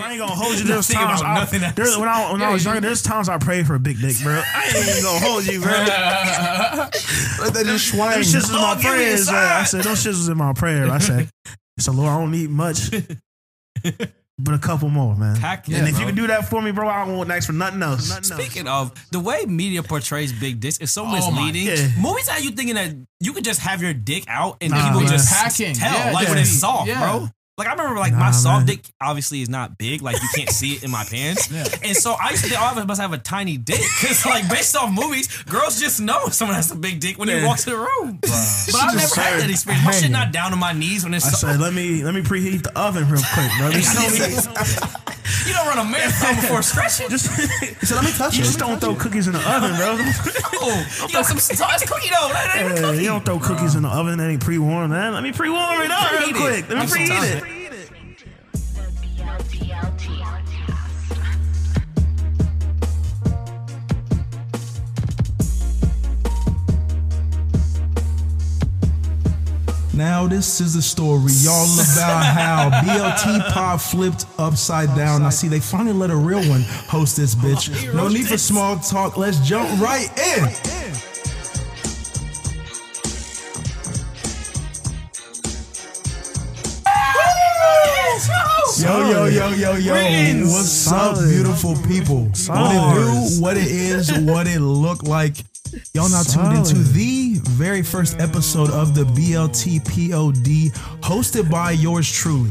honest, I ain't gonna hold you. There's times about I, nothing else. there's, when I when I was younger, there's times I prayed for a big dick, bro. I ain't even gonna hold you, bro. Let that just swing. Them shits was in my Oh, give me a prayers. man. I said, those shits was in my prayer. I said, so Lord, I don't need much, but a couple more, man. Heck yeah, and if bro. you can do that for me, bro, I don't want next for nothing else. Speaking of the way media portrays big dicks is so oh my- misleading. yeah. Movies have you thinking that you could just have your dick out and Nah, people man. just Packing, tell yeah, like when it's soft, Yeah. bro. Like I remember, like Nah, my soft man. dick obviously is not big, like you can't see it in my pants, and so I used to think all of us must have a tiny dick because, like, based off movies, girls just know someone has a big dick when they Yeah. walk to the room. But I've never had that experience. My shit not down to my knees when it's I soft. said, let me let me preheat the oven real quick, bro. You. You don't run a marathon before stretching. Just, He said, "Let me touch you it." just don't throw cookies in the oven, bro. Oh, you got some sauce cookie dough. That ain't Yeah, cookie. you don't throw cookies in the oven that ain't pre-warmed, man. Let me pre-warm it up real quick. Let me preheat it. Now this is the story, y'all, about how BLT Pod flipped upside down. I see they finally let a real one host this bitch. No need for small talk. Let's jump right in. Yo, yo, yo, yo, yo. What's up, beautiful people? What it do, what it is, what it look like. Y'all now tuned into the very first episode of the BLT POD, hosted by yours truly.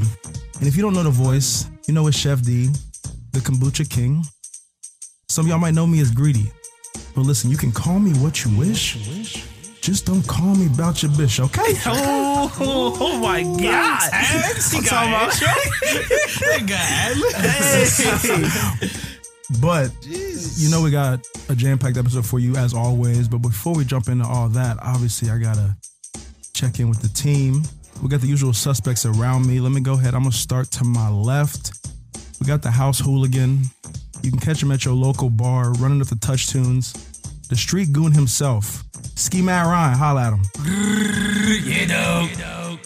And if you don't know the voice, you know it's Chef D, the Kombucha King. Some of y'all might know me as Greedy. But listen, you can call me what you wish. Just don't call me about your bitch, okay? Oh, oh, my God. I'm talking about. But you know we got a jam-packed episode for you as always. But before we jump into all that, obviously I gotta check in with the team. We got the usual suspects around me. Let me go ahead. I'm gonna start to my left. We got the house hooligan. You can catch him at your local bar, running up the touch tunes. The street goon himself, Ski Matt Ryan. Holla at him. Yeah, dog.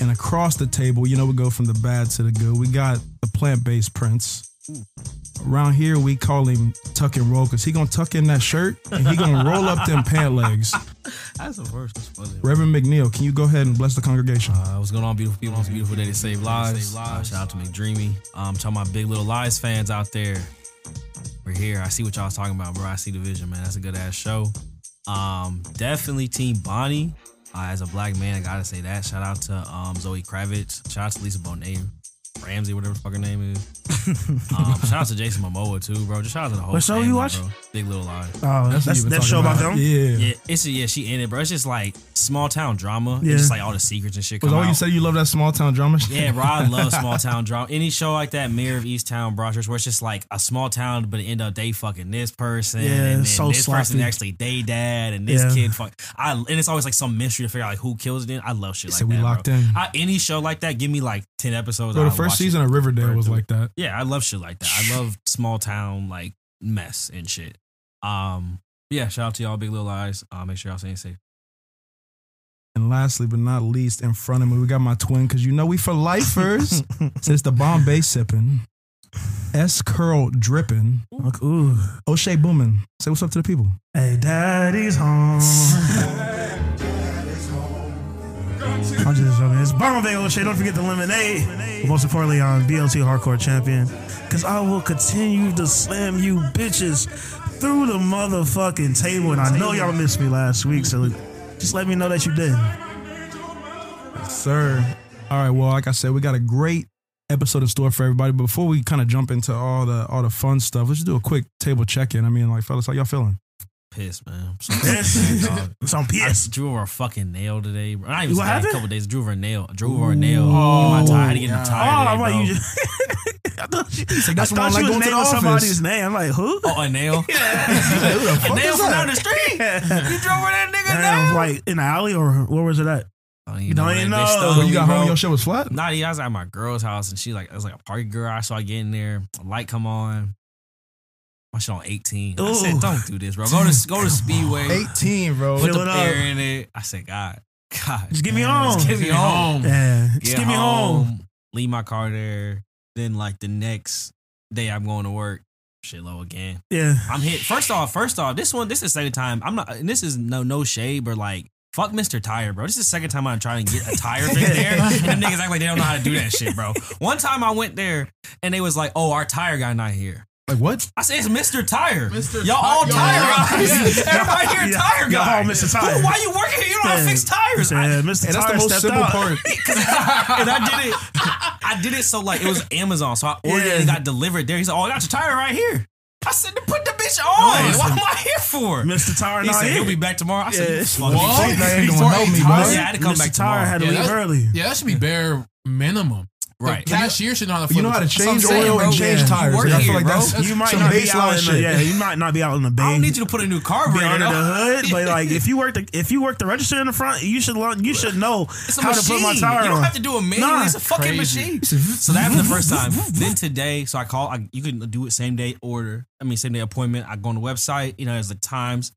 And across the table, you know, we go from the bad to the good. We got the plant-based prince. Around here, we call him tuck and roll because he gonna tuck in that shirt and he gonna roll up them pant legs. That's the worst. That's funny. Reverend McNeil, can you go ahead and bless the congregation? Uh, what's going on, beautiful people? It's a beautiful day to save lives. Uh, shout out to McDreamy. Um, talking about big little lies fans out there. We're here. I see what y'all was talking about, bro. I see the vision, man. That's a good ass show. Um, definitely Team Bonnie. Uh, as a black man, I gotta say that. Shout out to um, Zoe Kravitz. Shout out to Lisa Bonet. Ramsey, whatever the fuck her name is. um, shout out to Jason Momoa too, bro. Just shout out to the whole. What show you watch? Bro. Big Little Lies. Oh, that's, that's that show about them? Yeah. Yeah, it's yeah, she in it, bro. It's just like small town drama. Yeah. It's just like all the secrets and shit. Was Come that what you out. said you love that small town drama? shit? Yeah, bro, I love small town drama. Any show like that, Mare of Easttown, bro, where it's just like a small town, but end up they fucking this person, Yeah, and then it's so this person sloppy. actually they dad, and this Yeah. kid fuck. I and it's always like some mystery to figure out like who kills it. In. I love shit like said we that. locked bro. in. I, any show like that, give me like ten episodes. Bro, the I'll first watch season of Riverdale was like that. Yeah, I love shit like that. I love small town like mess and shit. Um, yeah, shout out to y'all, Big Little Lies. Uh, make sure y'all staying safe. And lastly, but not least, in front of me, we got my twin, because you know we for lifers. Since the Bombay sipping, S curl dripping, Look, ooh. O'Shea booming. Say what's up to the people. Hey, daddy's home. I'm just joking. It's Bombay O'Shea. Don't forget the lemonade. But most importantly, on BLT Hardcore Champion. Because I will continue to slam you bitches through the motherfucking table. And I know y'all missed me last week. So just let me know that you did. Sir. All right, well, like I said, we got a great episode in store for everybody. But before we kind of jump into all the all the fun stuff, let's just do a quick table check-in. I mean, like, fellas, how y'all feeling? Pissed, man. I'm so Yes. dog. It's on I PS. drew over a fucking nail today, bro. Not even What today, a couple days. I drew over a nail. I drew over a nail. Oh, in my tie. I had to get in the Oh, tie I'm like, bro. you just. I thought you, that's I why I thought like was going to the naming office. somebody's name. I'm like, who? Oh, a nail. Who the a nail is from down the street. You drove over that nigga Damn, nail. like in the alley or where was it at? Oh, You don't what, even they know. stole So you me, got home, your shit was flat? Nah, yeah, I was at my girl's house and she like it was like a party garage. So I get in there, a light come on. My shit on 18. I Ooh. said, don't do this, bro. Go to go to Speedway. 18, bro. Put Fill the it up. air in it. I said, God, God. Just give me home. Just get me home. Yeah, just Get get me home. Leave my car there. Then like the next day I'm going to work, shit low again. Yeah. I'm hit. First off, first off, this one, this is the second time. I'm not. And this is no no shade, but like. Fuck Mr. Tire, bro. This is the second time I'm trying to get a tire fixed there. And them niggas act like they don't know how to do that shit, bro. One time I went there and they was like, oh, our tire guy not here. Like what? I said, it's Mr. Tire. Mr. Y'all all Tire. tire Yeah. guys. Everybody here Yeah. tire Y'all all Mr. Tire. Who- Why you working here? You don't know how to fix tires. Said, I- Mr. Hey, that's Tire the most stepped simple out. part. and I did it. I did it so like it was Amazon. So I ordered it and got delivered there. He said, "Oh, I got your tire right here." I said, "Then "Put the bitch on. Listen. what am I here for?" Mr. Tire He not said, here. "He'll be back tomorrow." I said, Yeah. "You fucking What? crazy." That ain't gonna For help me, tire? bro. Yeah, I had to come Mr. back Tire tomorrow. had to Yeah, leave that- early. Yeah, that should be bare minimum. Right. The cashier should know how to. You know how to change That's saying, oil bro. and change Yeah. tires. You work Like, I feel like bro. that's You might some not be out baseline in the, shit. yeah, you might not be out in the bay. I don't need you to put a new be carburetor. under the hood, but like if you work the if you work the register in the front, you should learn. You should know It's a how machine. to put my tire you don't on. have to do it manually. Nah. it's a fucking Crazy. machine. So that happened the first time. then today, so I call. I, you can do it same day order. I mean same day appointment. I go on the website. You know, there's the times.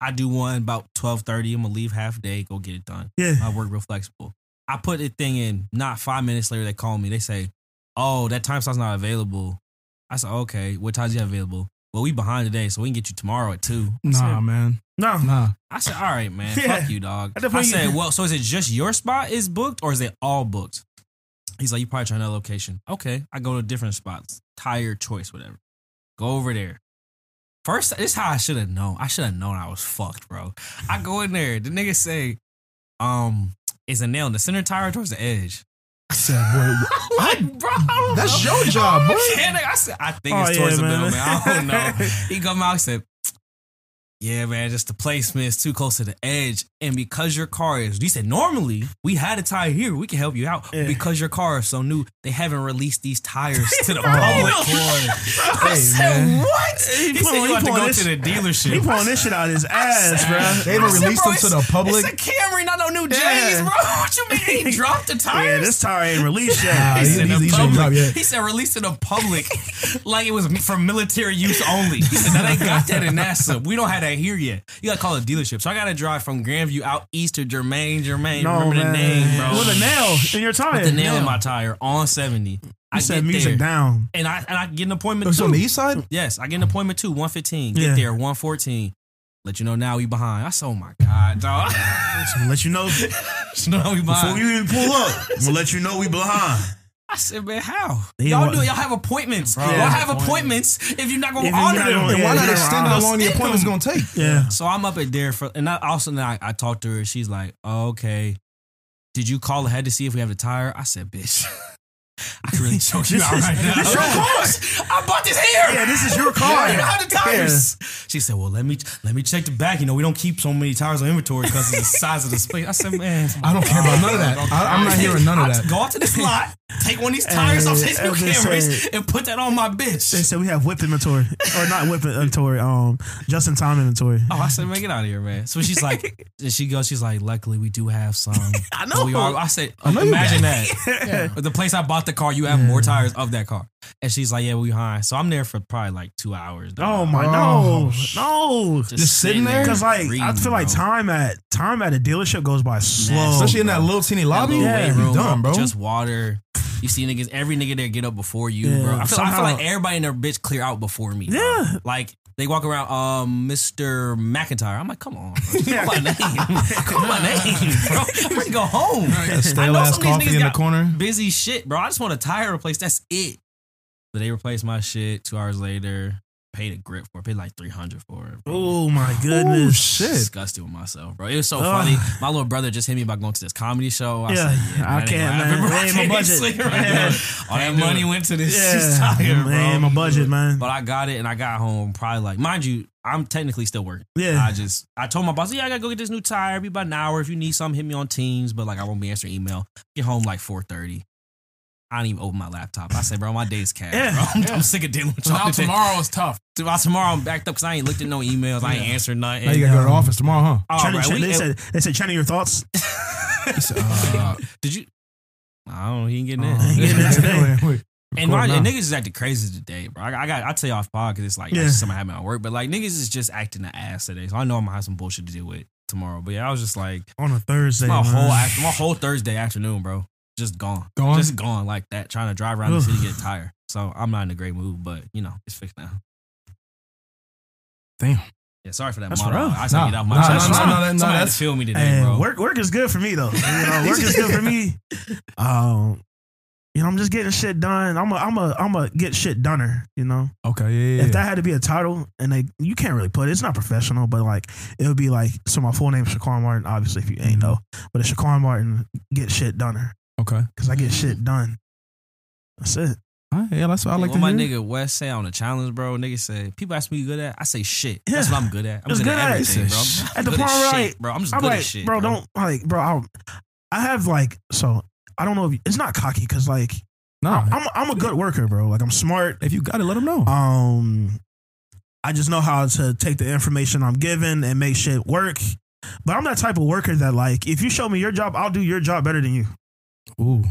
I do one about twelve thirty. I'm gonna leave half day. Go get it done. Yeah. I work real flexible. I put the thing in. Not five minutes later, they call me. They say, "Oh, that time slot's not available." I said, "Okay, what times you have available?" Well, we behind today, so we can get you tomorrow at two. I Nah, said, man. No, Nah. I said, all right, man. Yeah. Fuck you, dog. I said, well, so is it just your spot is booked or is it all booked? He's like, you probably trying another location. Okay. I go to different spots. Tire choice, whatever. Go over there. First, this is how I should have known. I should have known I was fucked, bro. I go in there. The nigga say, um, is a nail in the center tire or towards the edge? I said, boy, Like, bro, I don't that's know. your job, boy. I said, I think Oh, it's towards yeah, the middle, man. man. I don't know. He come out and said, Yeah, man, just the placement is too close to the edge. And because your car is, he said, normally we had a tire here, we can help you out. Yeah. Because your car is so new, they haven't released these tires to the Oh, public. boy. I Hey, said, man. What? He, He said, pulling- You he have to pulling go this- to the dealership. he pulling this shit out his ass, bro. They haven't I released bro, them to the public. It's a Camry, not no new J's, Yeah. bro. What you mean? He dropped the tires? Yeah, this tire ain't released Nah, yet. he- said he's- the he's ain't public- He said released to the public like it was for military use only. He said that ain't got that in NASA. We don't have that here yet. You gotta call it a dealership. So I gotta drive from Grandview out east to Germain. Germain, No, remember man. the name, bro? With a nail in your tire. With the nail in my tire on 70. I You said get music there, down. And I and I get an appointment It's too. on the east side? Yes, I get an appointment too. 115. Get Yeah. there, 114. Let you know now we behind. I said, oh my God, dog. I'm gonna let you know let you know we behind. before you even pull up. I'm gonna let you know we behind. I said, man, how? They y'all want- do it. Y'all have appointments. Bro, y'all have appointments if you're not gonna honor them. gonna- And why not yeah, extend I'll how long the stick appointment's gonna take? Yeah. So I'm up at there for, and I also then I, I talked to her. She's like, oh, "Okay, did you call ahead to see if we have the tire?" I said, "Bitch, I can really choke you This out is- right now." this your Of course, I bought this here. Yeah, this is your car. You know how the tires. She said, "Well, let me let me check the back. You know, we don't keep so many tires on inventory because of the size of the space." I said, "Man, I don't care about none of that. I, I'm not hearing none of I'll that. Go out to this lot, take one of these tires off these new Camrys, say- and put that on my bitch." They said we have whip inventory, or not whip inventory, um, just in time inventory. Oh, I said, man, get out of here, man. So she's like, and she goes, she's like, luckily we do have some. I But we know. are, I said, know imagine that. The place I bought the car, you have more tires of that car. And she's like, yeah, we high. So I'm there for probably like two hours. dog. Oh my Oh, no, no. Just sitting there? Because like I feel like bro. time at time at a dealership goes by slow. Especially in that little teeny That lobby. little Yeah, room, done, bro. Just water. You see niggas, every nigga there get up before you, Yeah, bro. I feel, I feel like everybody in their bitch clear out before me. bro. Yeah. Like they walk around, um, Mr. McIntyre. I'm like, come on, bro. Yeah. Call my name. Call my name, bro. I'm ready to go home. That I know ass some of these niggas in the got corner. busy shit, bro. I just want a tire replaced. That's it. But they replaced my shit two hours later. Paid a grip for it. Paid like 300 for it. Bro. oh my goodness, shit. Disgusted with myself, bro. It was so Ugh. funny. My little brother just hit me about going to this comedy show. I Yeah, said, yeah, I can't, man. bro. That my I can't budget. right Yeah. All that money it. went to this Yeah, tire, bro. man, my budget, man. But I got it and I got home probably like, mind you, I'm technically still working. Yeah. I just, I told my boss, yeah, I gotta go get this new tire. It'll be about an hour. If you need something, hit me on Teams. But like, I won't be answering email. Get home like 4:30. I don't even open my laptop. I said, bro, my day's cash, Yeah. bro. I'm, Yeah. I'm sick of dealing with y'all now tomorrow is tough. Tomorrow, tomorrow I'm backed up because I ain't looked at no emails. I ain't Yeah. answered nothing. Now you gotta go to the office tomorrow, huh? All Channing- right, Channing- we- they said they said channel your thoughts. Uh, Did you? I don't know. He ain't getting uh, in. He getting in today. wait, wait. And, my, and niggas is acting crazy today, bro. I, I got I tell you off pod because it's like Yeah. yeah. something happened at work, but like niggas is just acting the ass today. So I know I'm gonna have some bullshit to deal with tomorrow. But yeah, I was just like on a Thursday. my man. whole after, my whole Thursday afternoon, bro. Just gone, Gone? just gone like that. Trying to drive around the city, get tired. So I'm not in a great mood, but you know, it's fixed now. Damn. Yeah, sorry for that. That's monologue. rough. I said Nah, get off my nah, chest. nah, nah, nah, somebody had that's- feel me today, bro. work work is good for me though. You know, work is good for me. Um, you know, I'm just getting shit done. I'm a I'm a I'm a get shit doneer. You know, Okay, yeah, yeah. if that had to be a title, and they you can't really put it. It's not professional, but like it would be like so. My full name is Shaquan Martin. Obviously, if you ain't know, but it's Shaquan Martin get shit doneer okay. because I get shit done. That's it. All right, yeah, that's what I like what to my hear. nigga West say on the challenge, bro. Nigga say people ask me you good at. I say shit. That's Yeah. what I'm good at. I'm Just good, good at at it. everything, bro. I'm At the good point where, like, bro. I'm just I'm good like, at shit, bro, don't like, bro. I, I have like so. I don't know if you, it's not cocky because like Nah, I'm I'm a good worker, bro. Like I'm smart. if you got it, let them know. Um, I just know how to take the information I'm given and make shit work. But I'm that type of worker that like if you show me your job, I'll do your job better than you. Ooh,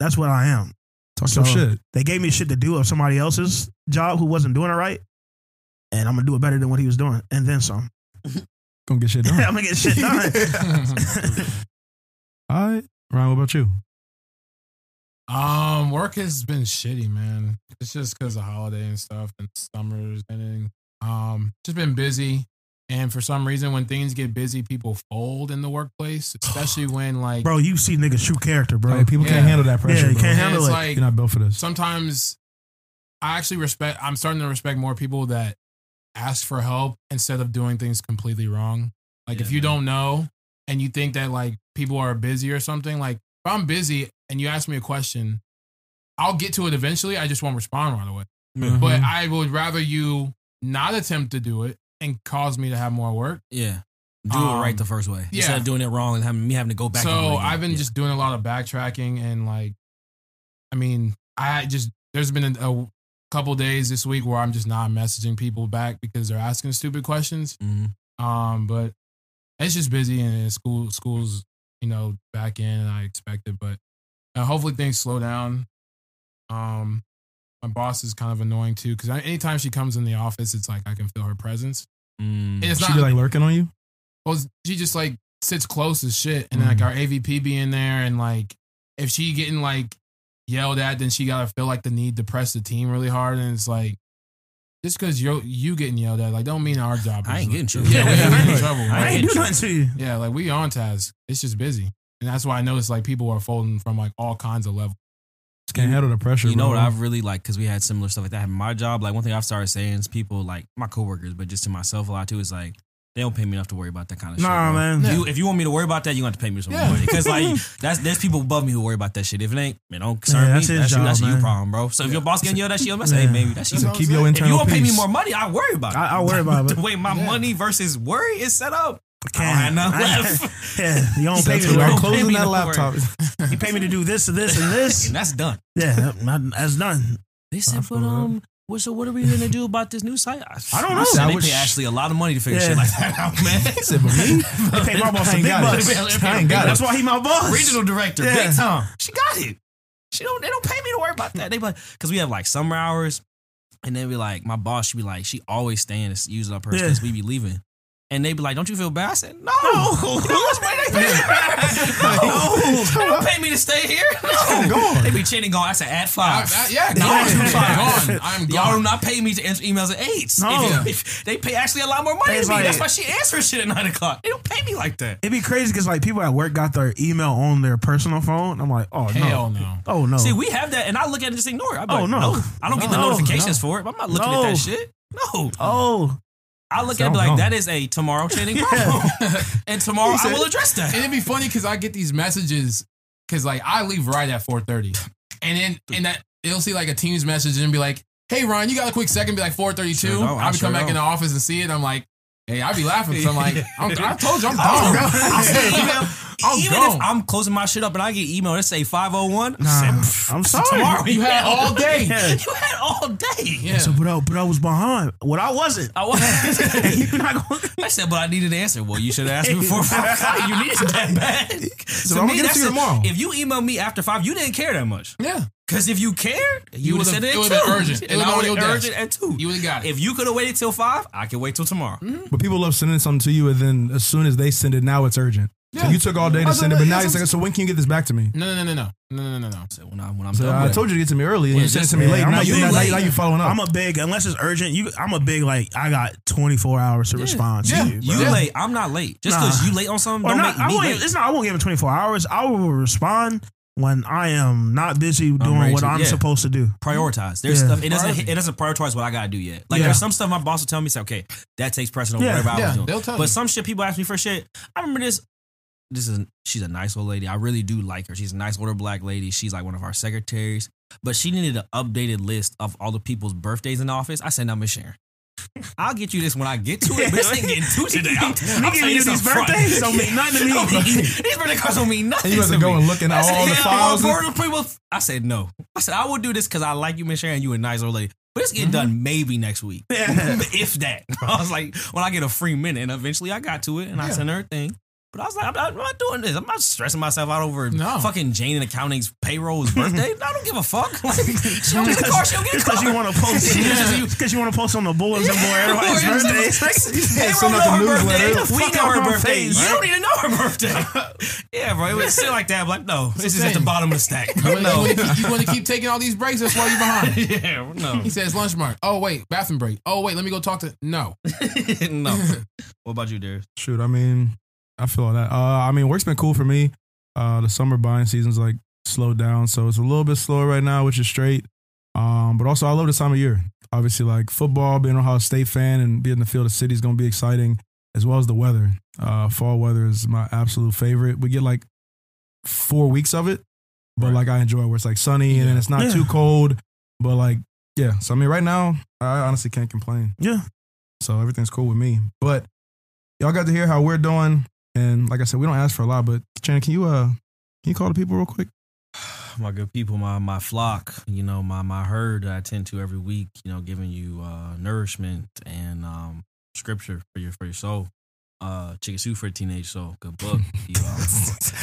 That's what I am. talk some So- shit. They gave me shit to do of somebody else's job who wasn't doing it right, and I'm gonna do it better than what he was doing, and then some. Gonna get shit done. I'm gonna get shit done. All right, Ryan, what about you? Um, work has been shitty, man. It's just because of holiday and stuff, and summer's ending. Um, just been busy, and for some reason, when things get busy, people fold in the workplace, especially when like, bro, you see niggas true character, bro. Like, people Yeah. can't handle that pressure. Yeah, you can't handle it's it. like You're not built for this. sometimes I actually respect. I'm starting to respect more people that ask for help instead of doing things completely wrong. Like if you man. don't know and you think that like people are busy or something, like if I'm busy and you ask me a question, I'll get to it eventually. I just won't respond right away. Mhm. But I would rather you not attempt to do it and cause me to have more work. Yeah. Do Um, it right the first way. yeah. Instead of doing it wrong and having me having to go back. and do it so. I've been Yeah. just doing a lot of backtracking and like, I mean, I just there's been a, a couple days this week where I'm just not messaging people back because they're asking stupid questions. Mhm. Um, but it's just busy and school school's you know back in and I expect it, but uh, hopefully things slow down. Um, my boss is kind of annoying too because anytime she comes in the office, it's like I can feel her presence. Mm. And it's she not be like lurking on you. well, she just like sits close as shit, and then like our AVP being there, and like if she getting like yelled at, then she gotta feel like the need to press the team really hard, and it's like just because you you getting yelled at, like don't mean our job. I ain't getting trouble. Yeah, we ain't getting in trouble. I I ain't get do nothing to you. Yeah, like we on task. It's just busy, and that's why I noticed like people are folding from like all kinds of levels. Just can't handle the pressure. You know bro. what I've really like because we had similar stuff like that my job. Like one thing I've started saying is people like my coworkers, but just to myself a lot too is like they don't pay me enough to worry about that kind of shit. Nah, man. If you, if you want me to worry about that, you got to pay me some Yeah. money because like that's there's people above me who worry about that shit. If it ain't, man, don't concern Yeah, me. that's That's, his you, that's job, your problem, bro. So if your boss getting yelled at, gonna say, Yeah. hey, maybe that's you. So keep your I'm If you internal don't pay me more money, I worry about it. I, I worry about it. the way my money versus worry is set up. Can't. I don't have nothing left. yeah, you don't pay me. That's to what I'm closing that laptop. You pay me to do this and this and this. and that's done. Yeah, that- that's done. They I said, feel but um, what so what are we gonna do about this new site? I don't know. said, I they pay Ashley a lot of money to figure Yeah. shit like that out, man. said, but me? They pay my boss some big bucks. I ain't got it. That's why he my boss. Regional director, Yeah. big time. She got it. She don't. They don't pay me to worry about that. They like, because we have like summer hours, and then be like, my boss. She be like, she always staying to use up her Yeah. we be leaving. And they be like, "Don't you feel bad?" I said, "No, you know how much money they pay me? no, they don't pay me to stay here. No, Gone. they be chinning going. I said, "At five. I, yeah, No, gone. I'm gone. I'm Y'all do gone. not pay me to answer emails at eight. No. If, if they pay actually a lot more money It's than me. like- That's why she answers shit at nine o'clock. They don't pay me like that. It'd be crazy because like people at work got their email on their personal phone. I'm like, oh Hell no, no. oh no. See, we have that, and I look at it and just ignore it. I'm Oh, like, no. no. I don't get the No, notifications for it. I'm not looking at that shit. No. oh, I look So at it be like, gone. that is a tomorrow training problem. and tomorrow said- I will address that. And it'd be funny because I get these messages because like I leave right at four thirty, and then and that it'll see like a Teams message and be like, "Hey Ryan, you got a quick second? Be like four thirty two. I I be sure come back don't. in the office and see it. I'm like, hey, I be laughing because I'm like, I'm, I told you I'm gone. I'll say email. I'm Even gone. if I'm closing my shit up and I get email that say 501, nah, I'm sorry. tomorrow You had all day. Yeah. You had all day. Yeah. So, but I, but I was behind. What I wasn't. I, was, You're not going. I said, but I needed an answer. Well, you should have asked me before five o'clock. You needed that bad. So I'm gonna get it to you tomorrow. If you email me after five, you didn't care that much. yeah, Because if you cared, you, You would have said it, it would've two. been urgent. It And would've I been urgent at two. you would have got it. If you could have waited till five, I can wait till tomorrow. But people love sending something to you, and then as soon as they send it, now it's urgent. So you took all day to send it, but now that's it's what- like, so when can you get this back to me? no, no, no, no, no. No, no, no, no. So when I when I'm So done I with told you to get to me early, and you sent it to me late. Now you, big late. now you following up. I'm a big unless it's urgent. You, I'm a big like I got 24 hours to respond to Yeah. you. You bro. late. I'm not late. Just Nah. because you late on something Or don't not, make I me won't, late. it's not. I won't give him 24 hours. I will respond when I am not busy doing ready what to- I'm yeah. supposed to do. prioritize. There's Yeah. stuff it doesn't it doesn't prioritize what I gotta do yet. Like Yeah. there's some stuff my boss will tell me say, okay, that takes precedent over whatever I was doing. but you. some shit people ask me for shit. I remember this. This is she's a nice old lady. I really do like her. She's a nice older black lady. She's like one of our secretaries. But she needed an updated list of all the people's birthdays in the office. I said, now Miss Sharon. I'll get you this when I get to it, but this ain't getting to today. I'm, I'm giving you these birthdays don't mean nothing to me. These birthday cards don't mean nothing. And you have to to go me. and look at I said, all the yeah, files. all board of people. I said no. I said I will do this because I like you, Miss Sharon. You a nice old lady. But it's getting mm-hmm. done maybe next week, Yeah. if that. I was like, when I get a free minute, and eventually I got to it, and I sent her a thing. But I was like, I'm not, I'm not doing this. I'm not stressing myself out over No. fucking Jane and accounting's payroll's birthday. I don't give a fuck. Like, she don't get the car. She don't get Just the because you want to post, Yeah. because you want to post on the bulletin board everybody's Yeah. birthdays. Yeah, Payroll know her birthday. We know her birthday. face. You don't even know her birthday. yeah, bro. It was shit like that. But like, no, this is at the bottom of the stack. No, You want no. to keep taking all these breaks? That's why you're behind. yeah, no. He says lunch mark. Oh wait, bathroom break. Oh wait, let me go talk to. No, no. What about you, Darius? Shoot, I mean, I feel all that. Uh, I mean, work's been cool for me. Uh, the summer buying season's like slowed down, so it's a little bit slower right now, which is straight. Um, but also, I love this time of year. Obviously, like football, being an Ohio State fan and being in the field of city is going to be exciting, as well as the weather. Uh, fall weather is my absolute favorite. We get like four weeks of it, but Right. like I enjoy it where it's like sunny and then it's not Yeah. too cold. But like, yeah. So I mean, right now, I honestly can't complain. Yeah. So everything's cool with me. But y'all got to hear how we're doing. And like I said, we don't ask for a lot, but Shannon, can you uh can you call the people real quick? My good people, my my flock, you know, my my herd that I tend to every week, you know, giving you uh nourishment and um scripture for your for your soul. Uh, Chicken Soup for a Teenage Soul, good book. You, um,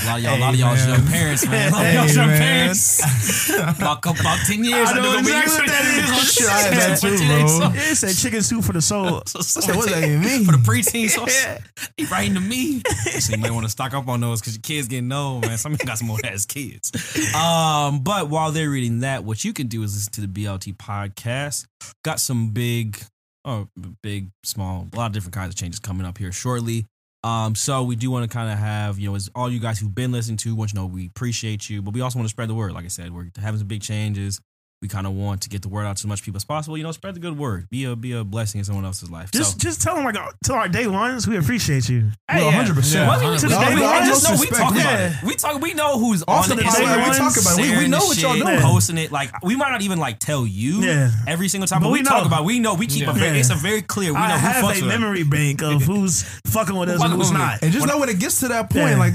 a lot of y'all, a lot of y'all's young parents, man. A lot of Hey, y'all's young man. parents. about, about ten years, I know they're gonna be exactly what that is. Shit, I had that too, bro. Yeah, it said chicken soup for the soul. So, so said, what does that even mean? For the preteen, so Yeah. he writing to me. So you might want to stock up on those because your kids getting old, man. Some of you got some old ass kids. Um, but while they're reading that, what you can do is listen to the BLT podcast. Got some big, oh, big, small, a lot of different kinds of changes coming up here shortly. Um, so we do want to kind of have, you know, as all you guys who've been listening to, want you know we appreciate you, but we also want to spread the word. Like I said, we're having some big changes. We kind of want to get the word out to as much people as possible. You know, spread the good word. Be a be a blessing in someone else's life. Just so, just tell them like uh, tell our day ones we appreciate you. Well, yeah. 100%. Yeah, Well, we- to the day y'all just know we respect, talk about it. We talk. We know who's Off on the the day Instagram. we talk about it. We- we know this what y'all doing. Posting it. Like we might not even like tell you Yeah. every single time, But but, we, we talk know. about. We know. We keep a very. It's a very clear. We know I who have fucks a with us. memory bank of who's fucking with us and who's not. And just know when it gets to that point, like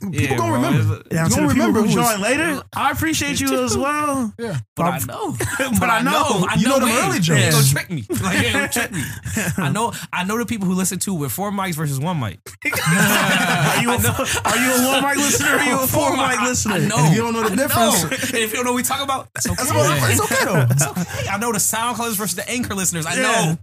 people Yeah, gonna bro. remember. Yeah, You gonna people remember who who was- join later, I appreciate you as well. yeah. But I I'm- know. but I know. I You know them when. early They ain't gonna trick me. Like, they ain't gonna trick me. I know. I know the people who listen to with four mics versus one mic. Are you a, are you a one mic listener or are you a four mic listener? I know. And if you don't know the I difference- know. and if you don't know what we talk about, it's okay. That's it's okay though. It's okay. I know the SoundClouds versus the Anchor listeners. I Yeah. know.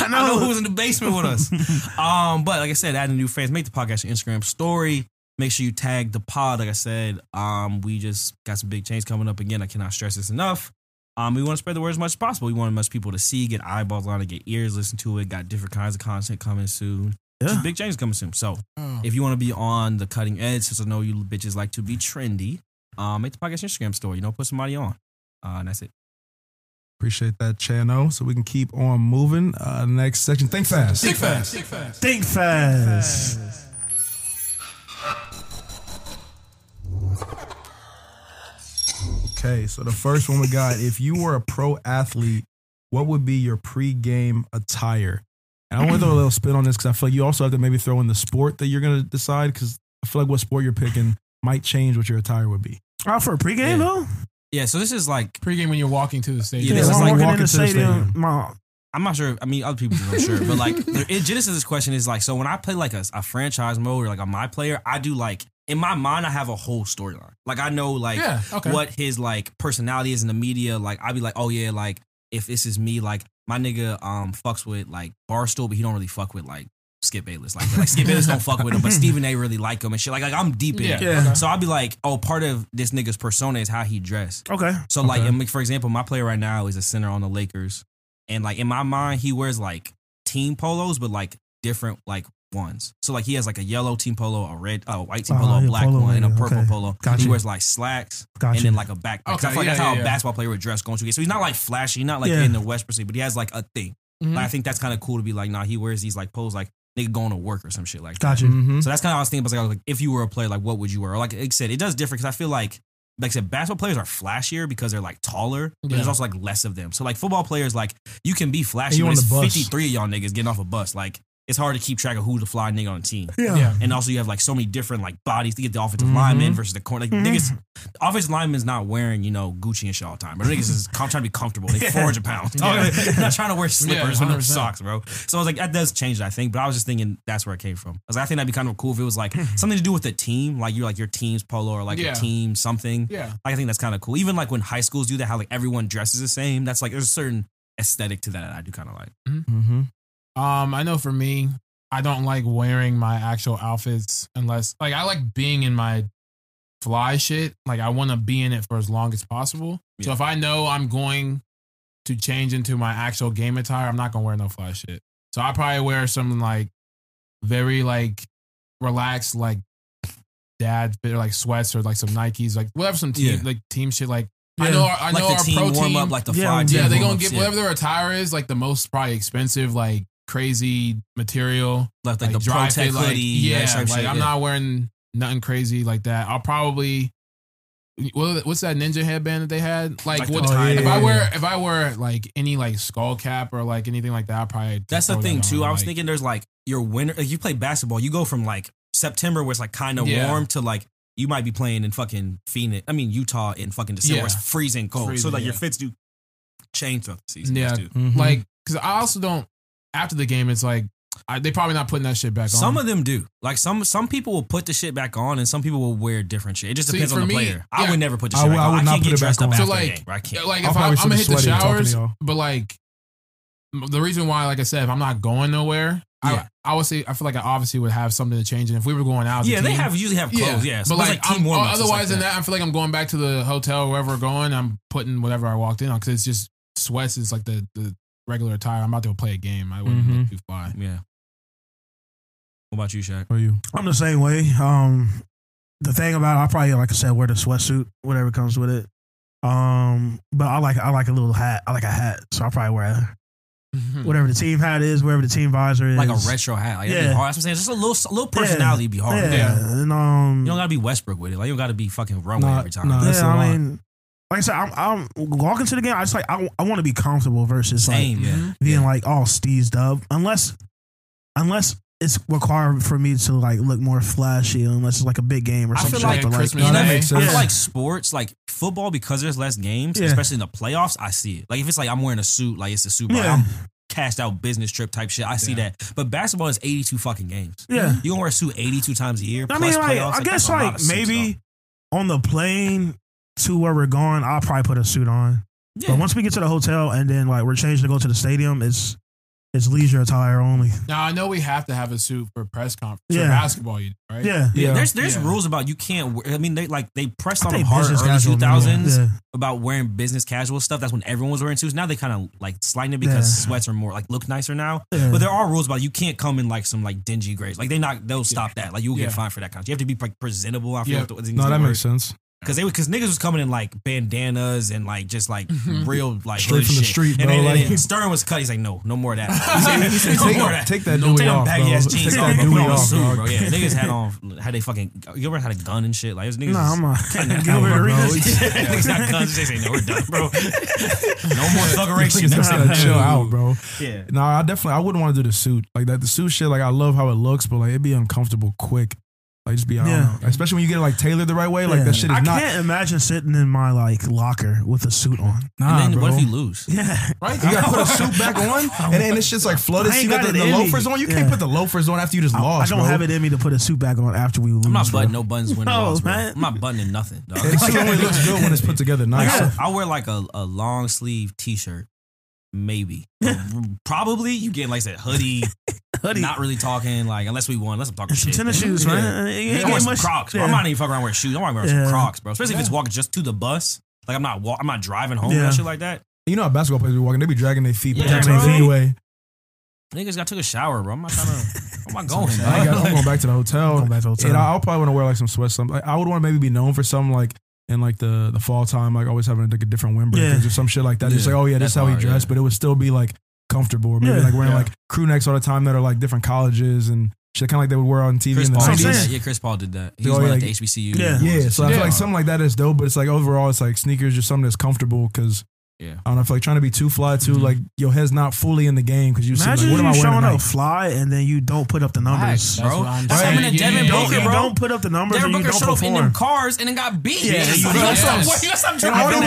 I I know know. who was in the basement with us. um, but like I said, adding new fans, make the podcast your Instagram story. Make sure you tag the pod. Like I said, um, we just got some big change coming up again. I cannot stress this enough. Um, we want to spread the word as much as possible. We want as much people to see, get eyeballs on it, get ears, listen to it. Got different kinds of content coming soon. Yeah. Big changes coming soon. So Oh. if you want to be on the cutting edge, since I know you bitches like to be trendy, um, make the podcast Instagram story. You know, put somebody on. Uh, and that's it. Appreciate that, Chano. So we can keep on moving. Uh, next section. Think fast. Think fast. Think fast. Think fast. Okay, so the first one we got: If you were a pro athlete, what would be your pre-game attire? And I want to throw a little spin on this because I feel like you also have to maybe throw in the sport that you're gonna decide because I feel like what sport you're picking might change what your attire would be. Oh, for a pregame Yeah. though? Yeah, so this is like Pregame when you're walking to the stadium. Yeah, Yeah, this is I'm like walking in walking the to the stadium. stadium. My, I'm not sure. I mean, other people I'm sure, but like the genesis of this question is like, so when I play like a, a franchise mode or like a my player, I do like in my mind I have a whole storyline. Like I know like Yeah, okay. what his like personality is in the media. Like I'd be like, oh yeah, like if this is me, like my nigga um fucks with like Barstool, but he don't really fuck with like Skip Bayless like. Like Skip Bayless don't fuck with him, but Stephen A. really like him and shit. Like, like I'm deep in Yeah. it. Yeah. So I'd be like, oh, part of this nigga's persona is how he dress. Okay. So like, Okay. like, for example, my player right now is a center on the Lakers, and like in my mind, he wears like team polos, but like different like ones. So like he has like a yellow team polo, a red, a white team Oh, polo, a black polo one, and a purple okay. polo. Gotcha. He wears like slacks Gotcha. and then like a backpack. 'Cause I feel like that's yeah, how yeah, a basketball player would dress going to a game. So he's not like flashy, not like Yeah. in the West per se, but he has like a thing. Mhm. Like, I think that's kind of cool to be like, nah, he wears these like pose like nigga going to work or some shit like that. Gotcha. Mm-hmm. So that's kind of what I was thinking. But like, like, if you were a player, like, what would you wear? Or like I said, it does differ because I feel like, like I said, basketball players are flashier because they're like taller, but there's also like less of them. So like football players, like you can be flashy, And but it's 53 of y'all niggas getting off a bus. Like it's hard to keep track of who's the fly nigga on the team. Yeah. Yeah. And also you have like so many different like bodies to get the offensive Mhm. lineman versus the corner. Like Mhm. niggas, offensive lineman's not wearing, you know, Gucci and shit all the time. But niggas is com- trying to be comfortable. They 400 pounds. Yeah. They're not trying to wear slippers Yeah, or socks, bro. So I was like, that does change it, I think. But I was just thinking that's where it came from. I was like, I think that'd be kind of cool if it was like something to do with the team, like you're like your team's polo or like Yeah. a team something. Yeah. Like I think that's kind of cool. Even like when high schools do that, how like everyone dresses the same. That's like there's a certain aesthetic to that, that I do kind of like. Mm-hmm. Um, I know for me, I don't like wearing my actual outfits unless like I like being in my fly shit. Like I want to be in it for as long as possible. So if I know I'm going to change into my actual game attire, I'm not gonna wear no fly shit. So I probably wear something like very like relaxed, like dad fit or like sweats or like some Nikes, like whatever some team Yeah. like team shit. Like I know our, I like know the our team pro warm team, up, like the Yeah, fly yeah, team yeah, they gonna get yeah. whatever their attire is, like the most probably expensive, like crazy material, Like, like, like, the dry pro tech fit, like hoodie, yeah, that like shit, I'm yeah. not wearing nothing crazy like that. I'll probably what, what's that ninja headband that they had? Like, Like the what, tie- if yeah, I yeah, wear yeah. if I wear like any like skull cap or like anything like that, I'll probably That's the thing that too. I was like- thinking there's like your winter. Like you play basketball, you go from like September where it's like kind of Yeah. warm to like you might be playing in fucking Phoenix. I mean Utah in fucking December where Yeah. it's freezing cold. so Freezing, like your fits do change throughout the season. Yeah. too. Mm-hmm. like because I also don't after the game. It's like I, they probably not putting that shit back on. Some of them do. Like some some people will put the shit back on, and some people will wear different shit. It just See, depends on the me, player. I would never put the I shit would- back I on. would I not can't put get it dressed back up on. after So, the like- game. I can't. like I'll if I, probably I'm gonna hit the sweaty and talking to showers, but like, the reason why, like I said, if I'm not going nowhere, Yeah. I, I would say I feel like I obviously would have something to change. And if we were going out, as a yeah, they have usually have clothes. Yeah, So but it's like, team I'm- warm-ups, otherwise like than that, I feel like I'm going back to the hotel wherever we're going. I'm putting whatever I walked in on because it's just sweats is like the the regular attire. I'm out there to play a game. I wouldn't Mhm. look too fly. Yeah. What about you, Shaq? For you. I'm the same way. Um, the thing about it, I probably like I said, wear the sweatsuit, whatever comes with it. Um, but I like I like a little hat. I like a hat, so I probably wear whatever the team hat is, wherever the team visor is, Like a retro hat. Like, yeah. Yeah. That's what I'm saying. Just a little, a little personality be hard. Yeah, Yeah. and um, You don't gotta be Westbrook with it. Like you don't gotta be fucking runway Nah, every time. nah. That's yeah, a I lot. mean, like I said, I'm, I'm walking to the game. I just like I, I want to be comfortable versus Same, like yeah. Mm-hmm. being yeah. like all steezed up, unless unless it's required for me to like look more flashy, unless it's like a big game or I something. feel like but, Christmas No, that Day. makes I sense. feel like sports, like football, because there's less games, Yeah. especially in the playoffs. I see it. Like if it's like I'm wearing a suit, like it's a Super Bowl, Yeah. I'm cashed out business trip type shit. I see Yeah. that. But basketball is 82 fucking games. yeah. You gonna wear a suit 82 times a year. I plus mean, like playoffs, I like, guess that's a lot like of suits, maybe on the plane to where we're going, I'll probably put a suit on. though. But once we get to the hotel and then like we're changing to go to the stadium, it's it's leisure attire only. Now I know we have to have a suit for press conference. Yeah. For basketball, you right? Yeah. Yeah, Yeah. there's there's Yeah. rules about you can't. Wear, I mean, they like they pressed on them think hard business early casual, two man. thousands Yeah. about wearing business casual stuff. That's when everyone was wearing suits. Now they kind of like sliding it because Yeah. sweats are more like look nicer now. Yeah. But there are rules about you can't come in like some like dingy grays. Like they not they'll stop that. Like you'll get fined for that kind of. You have to be like presentable. I feel Yeah. what the, what the No, that word. makes sense. Cause they because niggas was coming in like bandanas and like just like mm-hmm. real like Straight hood from the shit. street, And bro, then, and like- then Stern was cut. He's like, no, no more of that. He said, he said, no Take, more of that. take that No, take off, baggy bro. ass Take that off, bro. Dewey Put on a off, suit, dog. bro. Yeah, niggas had on had they fucking. You ever had a gun and shit? Like it was niggas. Nah, I'm a Gilbert out, bro. Arenas. niggas got guns. They say no, we're done, bro. no more thuggeration. Niggas gotta chill out, bro. Yeah. No, I definitely I wouldn't want to do the suit like that. The suit shit, like I love how it looks, but like it'd be uncomfortable quick. Like just be, I don't Yeah. especially when you get it like tailored the right way. Like Yeah. that shit is I not. I can't imagine sitting in my like locker with a suit on. Nah, And then bro. what if you lose? Yeah. Right? You gotta put a suit back on, and then it's just like flooded. I So you got got the, the loafers on. You Yeah. can't put the loafers on after you just I, I don't bro. have it in me to put a suit back on after we lose. I'm not bro. buttoning no buttons when No, I lost, man. I'm not buttoning nothing. Dog. The suit only looks good when it's put together Like nice. I, I wear like a, a long sleeve t shirt Maybe, probably you get like I said, hoodie, hoodie. Not really talking like unless we won. Unless I'm talking shit. Tennis shoes, yeah. man. Yeah. You ain't I'm some crocs, bro. Yeah. I'm not even fucking around wearing shoes. I'm to wear yeah. some Crocs, bro. Especially yeah. if it's walking just to the bus. Like I'm not walk. I'm not driving home yeah. and shit like that. You know how basketball players be walking? They be dragging their feet, yeah, their feet. Niggas got took a shower, bro. I'm not trying to. I'm not going. I am going back to the hotel. I'm going back to the hotel. And I'll probably want to wear like some sweats. Something. I would want to maybe be known for some like in like the the fall time, like always having like a different windbreaker yeah. or some shit like that. Yeah. It's like, oh yeah, that's, how he dressed, but it would still be like comfortable. Or maybe like wearing like crew necks all the time that are like different colleges and shit, kind of like they would wear on TV Chris in the Paul 90s. Yeah, Chris Paul did that. He oh, was like, like HBCU. Yeah, yeah. So I feel like something like that is dope, but it's like overall, it's like sneakers, just something that's comfortable because yeah. I don't know. I like trying to be too fly too. Mm-hmm. Like your head's not fully in the game because you see, like, what am I showing up fly and then you don't put up the numbers, right, bro. That's happened to Devin. Booker, bro. Don't put up the numbers. Devin Booker showed up in them cars and then got beat. Yeah, you got some. You got some. talking about oh,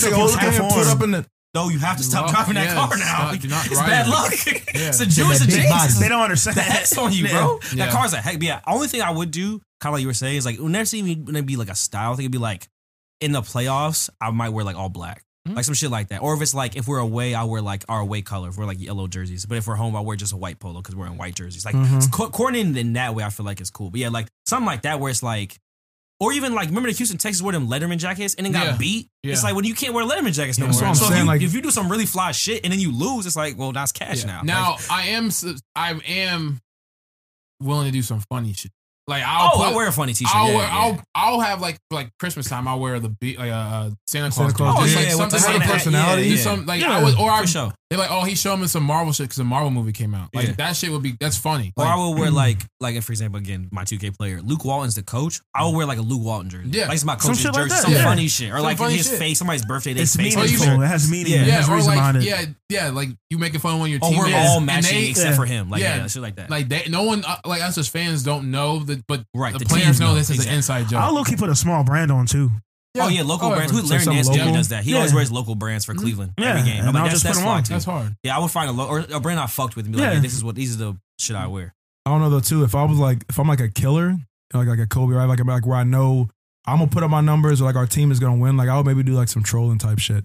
the whole game. No, you have to stop driving that yeah, car now. Not it's bad luck. It's a Jewish Jesus. They don't understand. That's on you, bro. That car's a heck. Yeah, only thing I would do, kind of like you were saying, is like it would never see me be like a style thing. It'd be like in the playoffs, I might wear like all black. Mm-hmm. Like some shit like that. Or if it's like if we're away, I wear like our away color. If we're like yellow jerseys, but if we're home, I wear just a white polo because we're in white jerseys. Like mm-hmm. co- in that way, I feel like it's cool. But yeah, like something like that where it's like, or even like remember the Houston Texans wore them Letterman jackets and then got yeah. beat. Yeah. It's like when you can't wear Letterman jackets no yeah, more. So if, you, like, if, you, do some really fly shit and then you lose, it's like well that's cash now. Now like, I am I am willing to do some funny shit. Like I'll oh, put, I'll wear a funny t-shirt. I'll, yeah, wear, yeah. I'll I'll have like like Christmas time. I'll wear the like, uh, Santa Claus. Santa Claus. Oh, yeah, like yeah, something like personality. Yeah, yeah. Some, like I was, or I sure. They're like, oh, he showed me some Marvel shit because a Marvel movie came out. Like Yeah. that shit would be that's funny. Or Like, I would wear hmm. like like for example again my 2K player Luke Walton's the coach. I would wear like a Luke Walton jersey. Yeah. like it's my Some shit like jersey, some yeah. funny shit, or Some like in his shit. face, somebody's birthday, they It's face. meaningful. jersey. It has meaning. Yeah, It has yeah, or reason like it. yeah, yeah, like you making fun when your team. Oh, we're all matching they, except for him, like yeah, Yeah. shit like that. like they, no one uh, like us as fans don't know that, but Right, the, the players know this is an inside joke. I'll look. He put a small brand on too. Yeah. Oh yeah, local oh, brands. Who Larry Nance local? does that? He yeah. always wears local brands for mm-hmm. Cleveland yeah. every game. I'm like, that's, that's, that's hard. Yeah, I would find a lo- or a brand I fucked with and be like, yeah. Hey, this is what these are the shit I wear. I don't know though too. If I was like, if I'm like a killer, like like a Kobe, right? Like like where I know I'm gonna put up my numbers or like our team is gonna win. Like I would maybe do like some trolling type shit.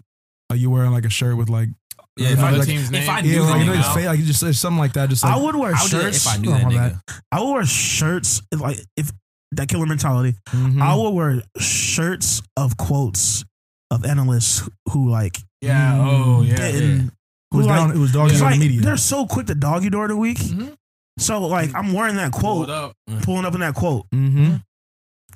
Like you wearing like a shirt with like yeah, if, I, like, if I knew yeah, like, you like just something like that. Just like, I would wear I would shirts. If I knew oh, that, nigga. I would wear shirts if, like if that killer mentality. Mm-hmm. I will wear shirts of quotes of analysts who like yeah oh yeah, yeah. Who, it was like, down, it was yeah. like, the media. They're so quick to dog you during the week. Mm-hmm. So like I'm wearing that quote, up. pulling up in that quote. Mm-hmm.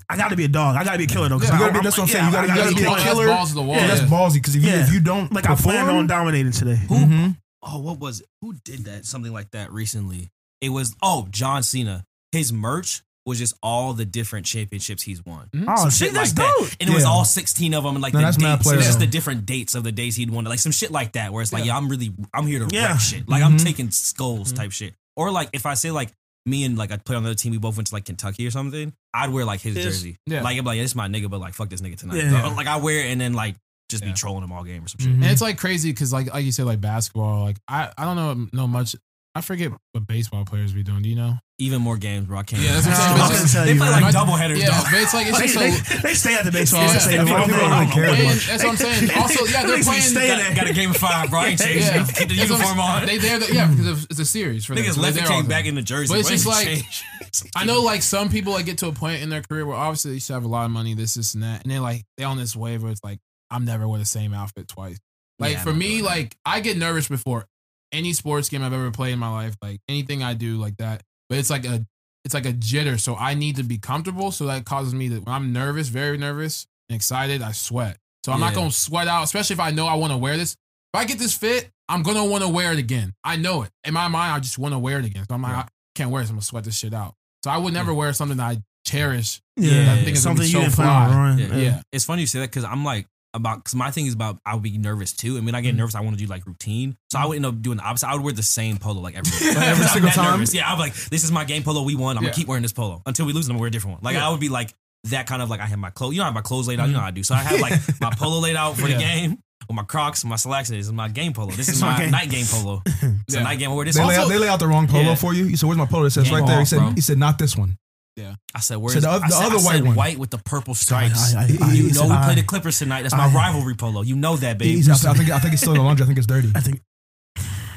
I got to be a dog. I got to be a killer though. Yeah, I, be, that's what I'm saying. Yeah, you got to be a killer. That's ballsy. Yeah. That's ballsy because if, yeah. if, you don't, like I plan on dominating today. Who? Mm-hmm. Oh, what was it? Who did that? Something like that recently. It was oh John Cena. His merch was just all the different championships he's won. Mm-hmm. Oh, some shit, shit like that's that. dope. And it was all 16 of them and like the that's dates. It's just the different dates of the days he'd won. Like some shit like that where it's like, yeah, I'm really I'm here to Yeah. wreck shit. Like I'm mm-hmm. taking skulls mm-hmm. type shit. Or like if I say like me and like I played on the other team, we both went to like Kentucky or something, I'd wear like his jersey. yeah. Like I'm like, this is my nigga, but like fuck this nigga tonight. Yeah. Like I wear it and then like just Yeah. be trolling them all game or some shit. Mhm. And it's like crazy because like like you said, like basketball, like I, I don't know know much I forget what baseball players be doing. Do you know? Even more games, bro. I can't. Yeah, that's what I'm saying. Tell they play like double headers, yeah. But it's like it's just they, so, they, they stay at the baseball. Yeah, they, they, they don't, care much. That's what I'm saying. Also, yeah, they're playing. Got, got a game of five, bro. I ain't changing. Yeah. Keep the uniform on. They there, the, yeah, hmm. because it's a series for them. Niggas so left came back in the jersey. But it's just like I know, like some people like get to a point in their career where obviously they should have a lot of money, this, this, and that, and they're like they on this wave where it's like I'm never wear the same outfit twice. Like yeah, for me, like I get nervous before any sports game I've ever played in my life, like anything I do like that. But it's like a it's like a jitter. So I need to be comfortable. So that causes me to when I'm nervous, very nervous and excited, I sweat. So I'm yeah. not gonna sweat out, especially if I know I want to wear this. If I get this fit, I'm gonna want to wear it again. I know it. In my mind, I just want to wear it again. So I'm like. I can't wear it. So I'm gonna sweat this shit out. So I would never yeah. wear something that I cherish. Yeah, I think yeah. something so you didn't fly. Yeah. yeah, it's funny you say that because I'm like about because my thing is about I would be nervous too, and when I get mm. nervous, I want to do like routine. So I would end up doing the opposite. I would wear the same polo like every, like, every single time. Nervous. Yeah, I'm like, this is my game polo. We won. I'm yeah. gonna keep wearing this polo until we lose. And I'm gonna wear a different one. Like yeah. I would be like that kind of like I have my clothes. You know, I have my clothes laid out. Mm. You know, mm-hmm. how I do. So I have like my polo laid out for yeah. the game. With my Crocs, my slacks, this is my game polo. This is my, game. night game polo. It's yeah. a night game. Where this they, also, lay out, they lay out the wrong polo for you. You said, "Where's my polo?" It says game right there. He said, bro. "He said not this one." Yeah. I said, where's so the, the said, other white said, one? White with the purple stripes. I, I, I, you know, we play the Clippers tonight. That's my rivalry polo. You know that, baby. Just, I think I think it's still in the laundry. I think it's dirty. I think.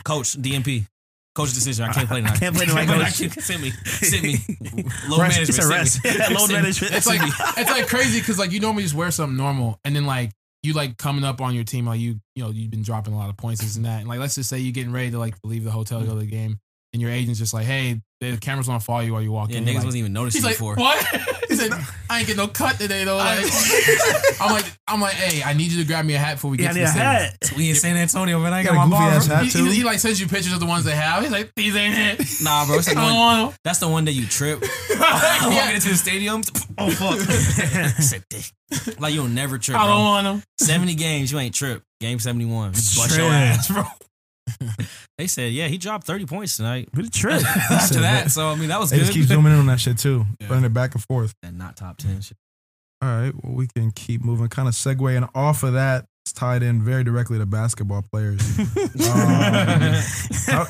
Coach DNP. Coach decision. I can't play tonight. I can't play tonight. Coach. I can't, send me. Send me. Load rest, management. It's a rest. Yeah, load management. It's like it's like crazy because like you normally just wear something normal and then like you like coming up on your team like you you know you've been dropping a lot of points this and that and like let's just say you're getting ready to like leave the hotel go to the game and your agent's just like hey the cameras want to follow you while you walk Yeah, in niggas You're like, wasn't even noticing He's like, before. what? he said, I ain't getting no cut today though. Like, I'm like, I'm like, hey, I need you to grab me a hat before we get I to the a stadium. hat. We in San Antonio, man. I Got got a my goofy bar. ass hat He, too. he, he, like sends you pictures of the ones they have. He's like, these ain't it. Nah, bro. It's like I the don't one, want them. that's the one that you trip Yeah. walking into the stadium. Oh fuck. Like you'll never trip, I don't bro. want them. Seventy games, you ain't trip. Game seventy one, bust your ass, bro. they said, yeah, he dropped thirty points tonight. Good trip. After that, so I mean, that was They good. just keep zooming in on that shit too, Yeah. running it back and forth. and not top ten. Shit. All right, well, we can keep moving. Kind of segue, and off of that, it's tied in very directly to basketball players. Um, how,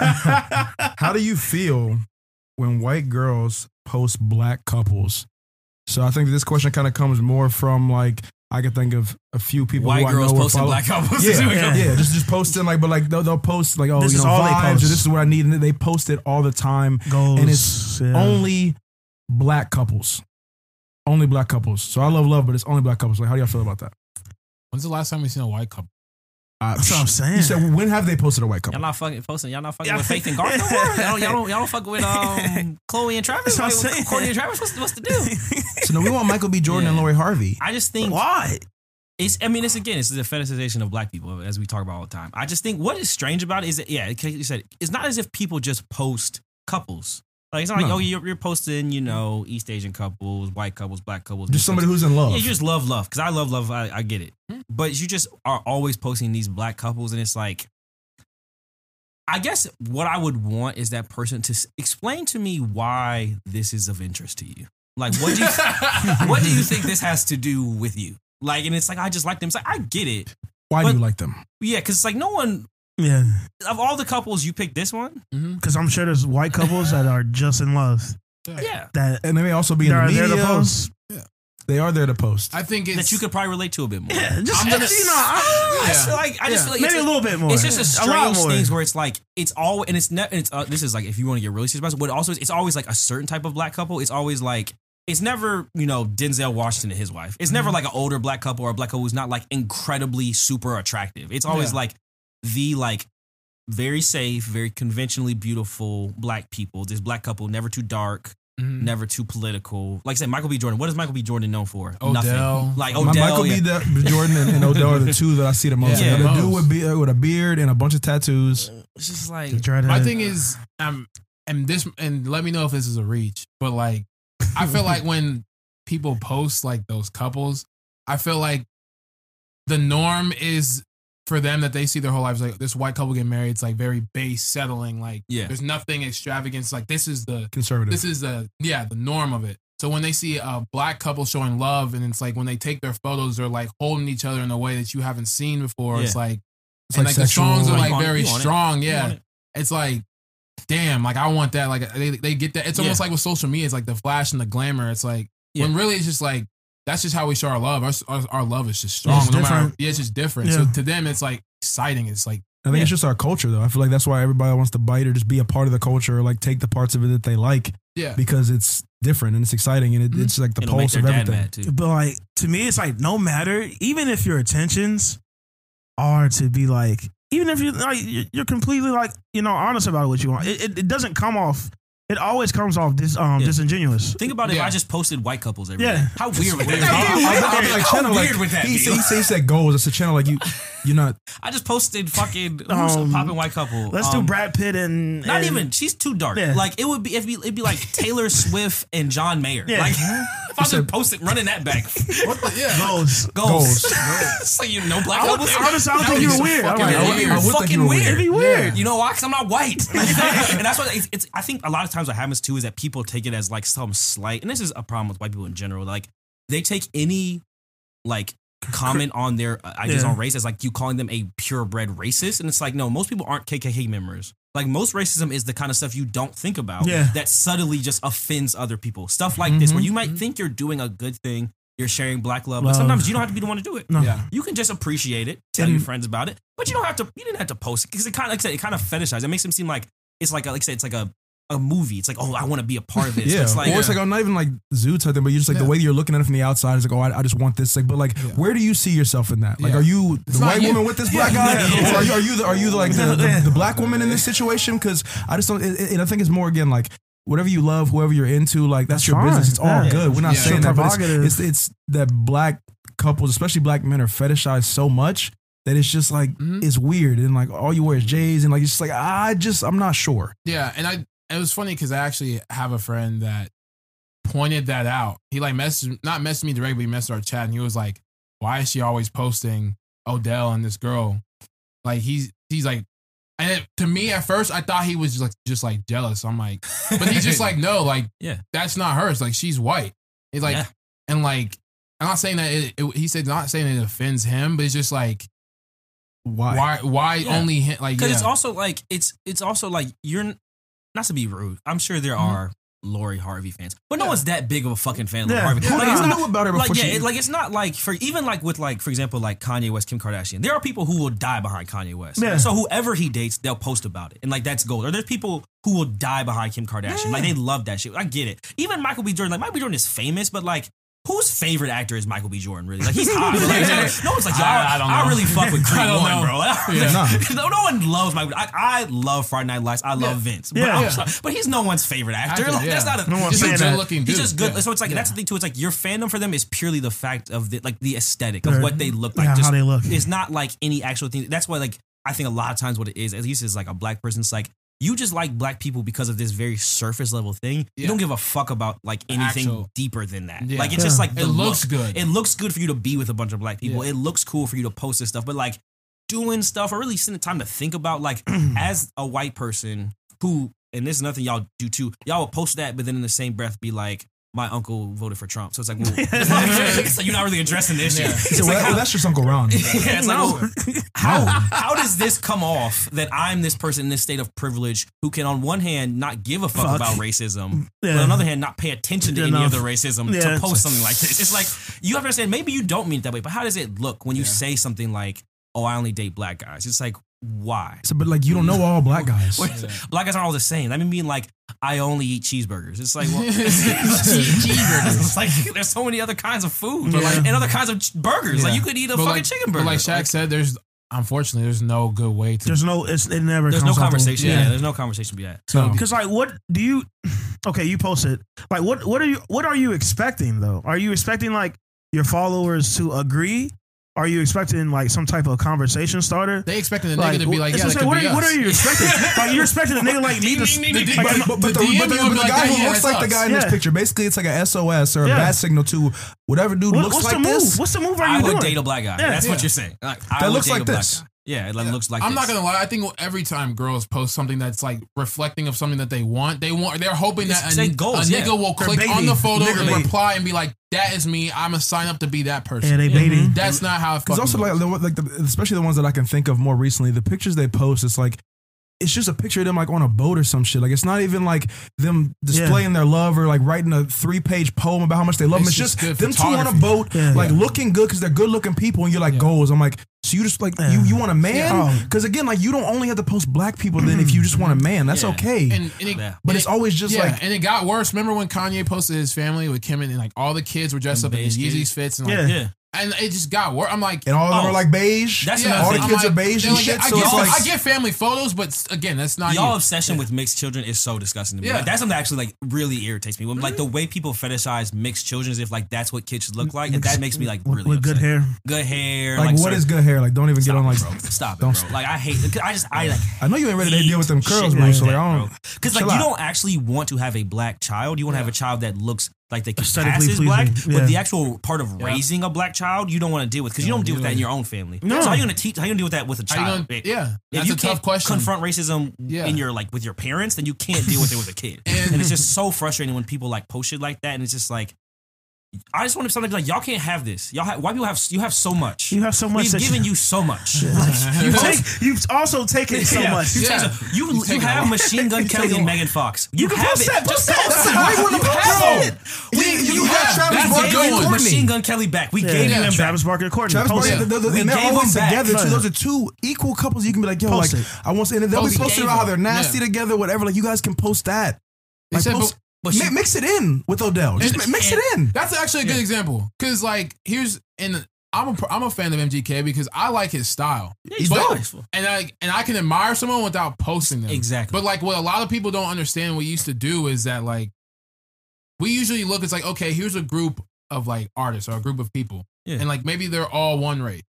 how do you feel when white girls post black couples? So I think this question kind of comes more from like I can think of a few people White who girls I know posting black couples. Yeah, Yeah. yeah, just just posting like, but like they'll, they'll post like, oh, This you is know, all they vibes, or this is what I need, and they post it all the time. Goals. And it's yeah. Only black couples, only black couples. So I love love, but it's only black couples. Like, how do y'all feel about that? When's the last time we seen a white couple? Uh, That's what I'm saying. You said when have they posted a white couple? Y'all not fucking posting. Y'all not fucking Yeah. with Faith and Garth no more. Y'all don't, y'all don't. Y'all don't fuck with um Chloe and Travis. That's what I'm saying. Kourtney and Travis. What's, what's the deal? So no, we want Michael B. Jordan and Yeah. Lori Harvey. I just think Why? it's. I mean, it's again, it's the fetishization of black people as we talk about all the time. I just think what is strange about it is that yeah, you said, it's not as if people just post couples. Like it's not like oh you're, you're posting you know East Asian couples, white couples, black couples, Just somebody couples. who's in love. Yeah, you just love love because I love love. I, I get it, but you just are always posting these black couples, and it's like, I guess what I would want is that person to explain to me why this is of interest to you. Like, what do you what do you think this has to do with you? Like, and it's like I just like them. It's like I get it, Why do you like them? yeah, because it's like no one Yeah, of all the couples you picked this one. Mm-hmm. because I'm sure there's white couples that are just in love. Yeah, That And they may also be in the media. there to post. They are there to post. I think it's that you could probably relate to a bit more. Yeah, just, I'm just, just- you know, I, I just feel like I just Yeah. feel like maybe it's a little bit more. It's just a a lot strange more. things where it's like it's all and it's ne- and it's uh, this is like if you want to get really serious about it, but also it's always like a certain type of black couple. It's always like it's never you know Denzel Washington and his wife. It's never like an older black couple or a black couple who's not like incredibly super attractive. It's always Yeah. like the like very safe, very conventionally beautiful black people. This black couple never too dark, Mhm. never too political. Like I said, Michael B. Jordan. What is Michael B. Jordan known for? Odell. Nothing. Like My- Odell. Michael yeah. B. Da- Jordan and, and Odell are the two that I see the most. Yeah, the most. dude with, be- with a beard and a bunch of tattoos. It's just like The. My thing is, um, and this, and let me know if this is a reach, but like, I feel like when people post like those couples, I feel like the norm is for them that they see their whole lives like this white couple get married. It's like very base, settling. Like, Yeah. there's nothing extravagant. It's like this is the Conservative. this is the yeah the norm of it. So when they see a black couple showing love, and it's like when they take their photos, they're like holding each other in a way that you haven't seen before. It's like It's and like like, the songs are You like very you it. strong. You Yeah, it. it's like damn, like I want that. Like they they get that. It's almost Yeah. like with social media. It's like the flash and the glamour. It's like when really it's just like that's just how we show our love. Our our, our love is just strong. It's no matter yeah, it's just different. Yeah. So to them, it's like exciting. It's like I think Yeah. it's just our culture, though. I feel like that's why everybody wants to bite or just be a part of the culture or like take the parts of it that they like yeah. because it's different and it's exciting and it, mm-hmm. it's like the it'll make pulse their of dad everything. mad too. But like to me, it's like no matter, even if your intentions are to be like, even if you like, you're- you're completely like you know honest about what you want, it, it, it doesn't come off. It always comes off dis, um Yeah. disingenuous. Think about if Yeah. I just posted white couples every day. Yeah. How weird would that I, be? I, I, I, like, How channel, like, weird would that he, be? said- he, said, he said goals. It's a channel like you, you're not. I just posted fucking who's a Um, popping white couple. Let's Um, do Brad Pitt and Not and- even. She's too dark. Yeah. Like it would be. It'd be, it'd be like Taylor Swift and John Mayer. Yeah. Like if I just posted running that back. What the, yeah. goals. Goals. Goals. so you know black I would, couples. honestly, I don't think you would were be weird. I'm fucking I would- You're I would think fucking you were weird. It'd be weird. Yeah. You know why? Because I'm not white. and that's what it's, it's. I think a lot of times what happens too is that people take it as like some slight, and this is a problem with white people in general. Like they take any like comment on their uh, ideas Yeah. on race as like you calling them a purebred racist, and it's like no, most people aren't KKK members. Like most racism is the kind of stuff you don't think about Yeah. that subtly just offends other people. Stuff like this, Mhm. where you might think you're doing a good thing, you're sharing black love. Love. But sometimes you don't have to be the one to do it. No. Yeah. You can just appreciate it, tell And- your friends about it, but you don't have to. You didn't have to post it because it kind of, like I said, it kind of fetishizes. It makes them seem like it's like, a, like I said, it's like a a movie. It's like, oh, I want to be a part of this. Yeah, It's like, or it's like oh, not even like zoo type thing, but you're just like the Yeah. way you're looking at it from the outside is like, oh, I, I just want this. Like, but like, Yeah. where do you see yourself in that? Like, Yeah. are you the It's not white you. woman with this black guy, Yeah. or are you, are you the are you the, like the, the, the black woman in this situation? Because I just don't. it- it- And I think it's more again like. Whatever you love, whoever you're into, like that's, That's your fine. business. It's all Yeah. good. We're not Yeah. saying So that, but it's, it's it's that black couples, especially black men, are fetishized so much that it's just like Mhm. it's weird. And like all you wear is J's, and like it's just like I just I'm not sure. Yeah, and I it was funny because I actually have a friend that pointed that out. He like messaged not messaged me directly, but he messaged our chat, and he was like, "Why is she always posting Odell and this girl?" Like he's he's like, and it, to me at first I thought he was just like just like jealous. I'm like, but he's just like, no, like Yeah. that's not hers. Like she's white. He's like, Yeah. and like I'm not saying that it, it, he said not saying it offends him, but it's just like Why? why why Yeah. only him? Like because yeah. it's also like it's it's also like you're not to be rude. I'm sure there mm-hmm. are Lori Harvey fans, but no Yeah. one's that big of a fucking fan of Yeah. Harvey. Who Like, it's who not- knew about her before like yeah, she? it, like it's not like for even like with like for example like Kanye West, Kim Kardashian. There are people who will die behind Kanye West. Yeah. So whoever he dates, they'll post about it, and like that's gold. Or there's people who will die behind Kim Kardashian. Like they love that shit. I get it. Even Michael B. Jordan, like Michael B. Jordan is famous, but like. Whose favorite actor is Michael B. Jordan? Really, like he's hot. Like, no one's like, yo, I- I, I don't I really fuck with Creed I don't One, know. bro. Yeah. no, no one loves Michael. I, I love Friday Night Lights. I love Yeah. Vince. But, Yeah. I'm Yeah. sorry, but he's no one's favorite actor. Actor, Like, That's not a. No one's just a saying that. good looking dude. He's just good. Yeah. So it's like Yeah. that's the thing too. It's like your fandom for them is purely the fact of the like the aesthetic of what they look like. yeah, just, how they look. It's not like any actual thing. That's why like I think a lot of times what it is, at least is like a black person's like you just like black people because of this very surface level thing. You don't give a fuck about like anything Actual- deeper than that. Yeah. Like it's just like the It looks look. good. It looks good for you to be with a bunch of black people. Yeah. It looks cool for you to post this stuff. But like doing stuff or really spending time to think about like as a white person who and this is nothing y'all do too. Y'all will post that, but then in the same breath be like, my uncle voted for Trump. So it's like, well, like, so you're not really addressing the issue. Yeah. So like, that- how, that's just Uncle Ron. yeah, like, No. well, how, how does this come off that I'm this person in this state of privilege who can, on one hand, not give a fuck, Fuck. about racism, Yeah. but on the other hand, not pay attention to any Enough. of the racism Yeah, to post something like this? It's like, you have to understand, maybe you don't mean it that way, but how does it look when you say something like, oh, I only date black guys? It's like, why? So, but like you don't know all black guys. Wait, Black guys aren't all the same. I mean, being like, I only eat cheeseburgers. It's like, well, cheeseburgers. it's like there's so many other kinds of food But like, like- and other kinds of ch- burgers. Like you could eat a But fucking like, chicken but burger. like Shaq said, there's unfortunately there's no good way to. There's no, it's, it never there's no comes off conversation. yeah. Yeah. there's no conversation to be had. So Because like, what do you? Okay, you posted. Like, what? What are you? What are you expecting though? Are you expecting like your followers to agree? Are you expecting like some type of conversation starter? they expecting the nigga to be like, yeah, that like, could what, be are, what are you expecting? like, you're expecting a nigga like me to. The- like, But, but, but The the, but the, would but be the like, guy yeah, who looks like the guy in this picture, basically, it's like a SOS or a bad signal to whatever dude what- looks what's like the move? this. What's the move? Are I you would doing? date a black guy. That's what you're saying. That looks like this. Guy. Yeah, it looks like. I'm not gonna lie. I think every time girls post something that's like reflecting of something that they want, they want. They're hoping that a, say a nigga yeah. will They're click on the photo Nigger and bait. reply and be like, "That is me. I'm gonna sign up to be that person." Yeah, they mm-hmm. baiting. That's not how it Because fucking also like the, like the, especially the ones that I can think of more recently, the pictures they post, it's like it's just a picture of them like on a boat or some shit. Like it's not even like them displaying their love or like writing a three page poem about how much they love them. It's It's just just them two on a boat, Yeah. like Yeah. looking good because they're good looking people, and you're like Yeah. goals. I'm like, so you just like Yeah. you you want a man? Because oh. again, like you don't only have to post black people. Then if you just want a mm-hmm. man, that's Yeah. okay. and, and it, Yeah. but and it's it- always just yeah, like and it got worse. Remember when Kanye posted his family with Kim and, and, like all the kids were dressed And up in beige Yeezys fits and like, Yeah. Yeah. and it just got worse. I'm like, and all of them Oh, are like beige. that's yeah, all the kids I'm are beige and like, shit. I, So get, it's like I get family photos, but again, that's not Y'all you. obsession with mixed children is so disgusting to me. Yeah. Like, that's something that actually like really irritates me. When, Like the mm-hmm. way people fetishize mixed children as if like that's what kids should look like, and that makes me like really with good hair. Good hair. like, Like, what certain- is good hair? Like don't even get on like. bro. Stop it, don't bro. Like I hate. I just I like. I know you ain't ready to deal with them curls, bro. So like I don't. Because like you don't actually want to have a black child. You want to have a child that looks like they can Aesthetically pass as black. pleasing, But the actual part of Yeah. raising a black child, you don't want to deal with because you don't deal with that in your own family. No. So how you gonna teach? How you gonna deal with that with a child? gonna- If- yeah, If that's you a can't tough question. confront racism Yeah. in your like with your parents, then you can't deal with it with a kid. And- and, it's just so frustrating when people like post shit like that, and it's just like I just want to something like y'all can't have this. Y'all have, white people have you have so much. You have so much We've given you- you so much. You take, you've also taken so Yeah. much. You, Yeah. so- you, You you have. Machine Gun Kelly and. Megan Fox. You, can have it. that. Just Post post that. it. Why you wanna You post have it? it. You- We, you you have have Travis Barker gave and you Kourtney. Machine Gun Kelly back. We gave Yeah, you them Travis back. Barker and Kourtney. Travis Barker, it. the, the, We and they're gave always them together too. Those are two equal couples. You can be like, yo, like. I want, to, and they'll Post be it. posting about how they're nasty together, whatever. Like you guys can post that. They Like, said, post, but mi- she- mix it in with Odell. Just And- mi- mix it in. That's actually a good example because, like, here's and I'm a I'm a fan of MGK because I like his style. He's But- nice. and I and I can admire someone without posting them. Exactly. But like what a lot of people don't understand, we used to do is that like we usually look. It's like okay, here's a group of like artists or a group of people, Yeah. and like maybe they're all one race.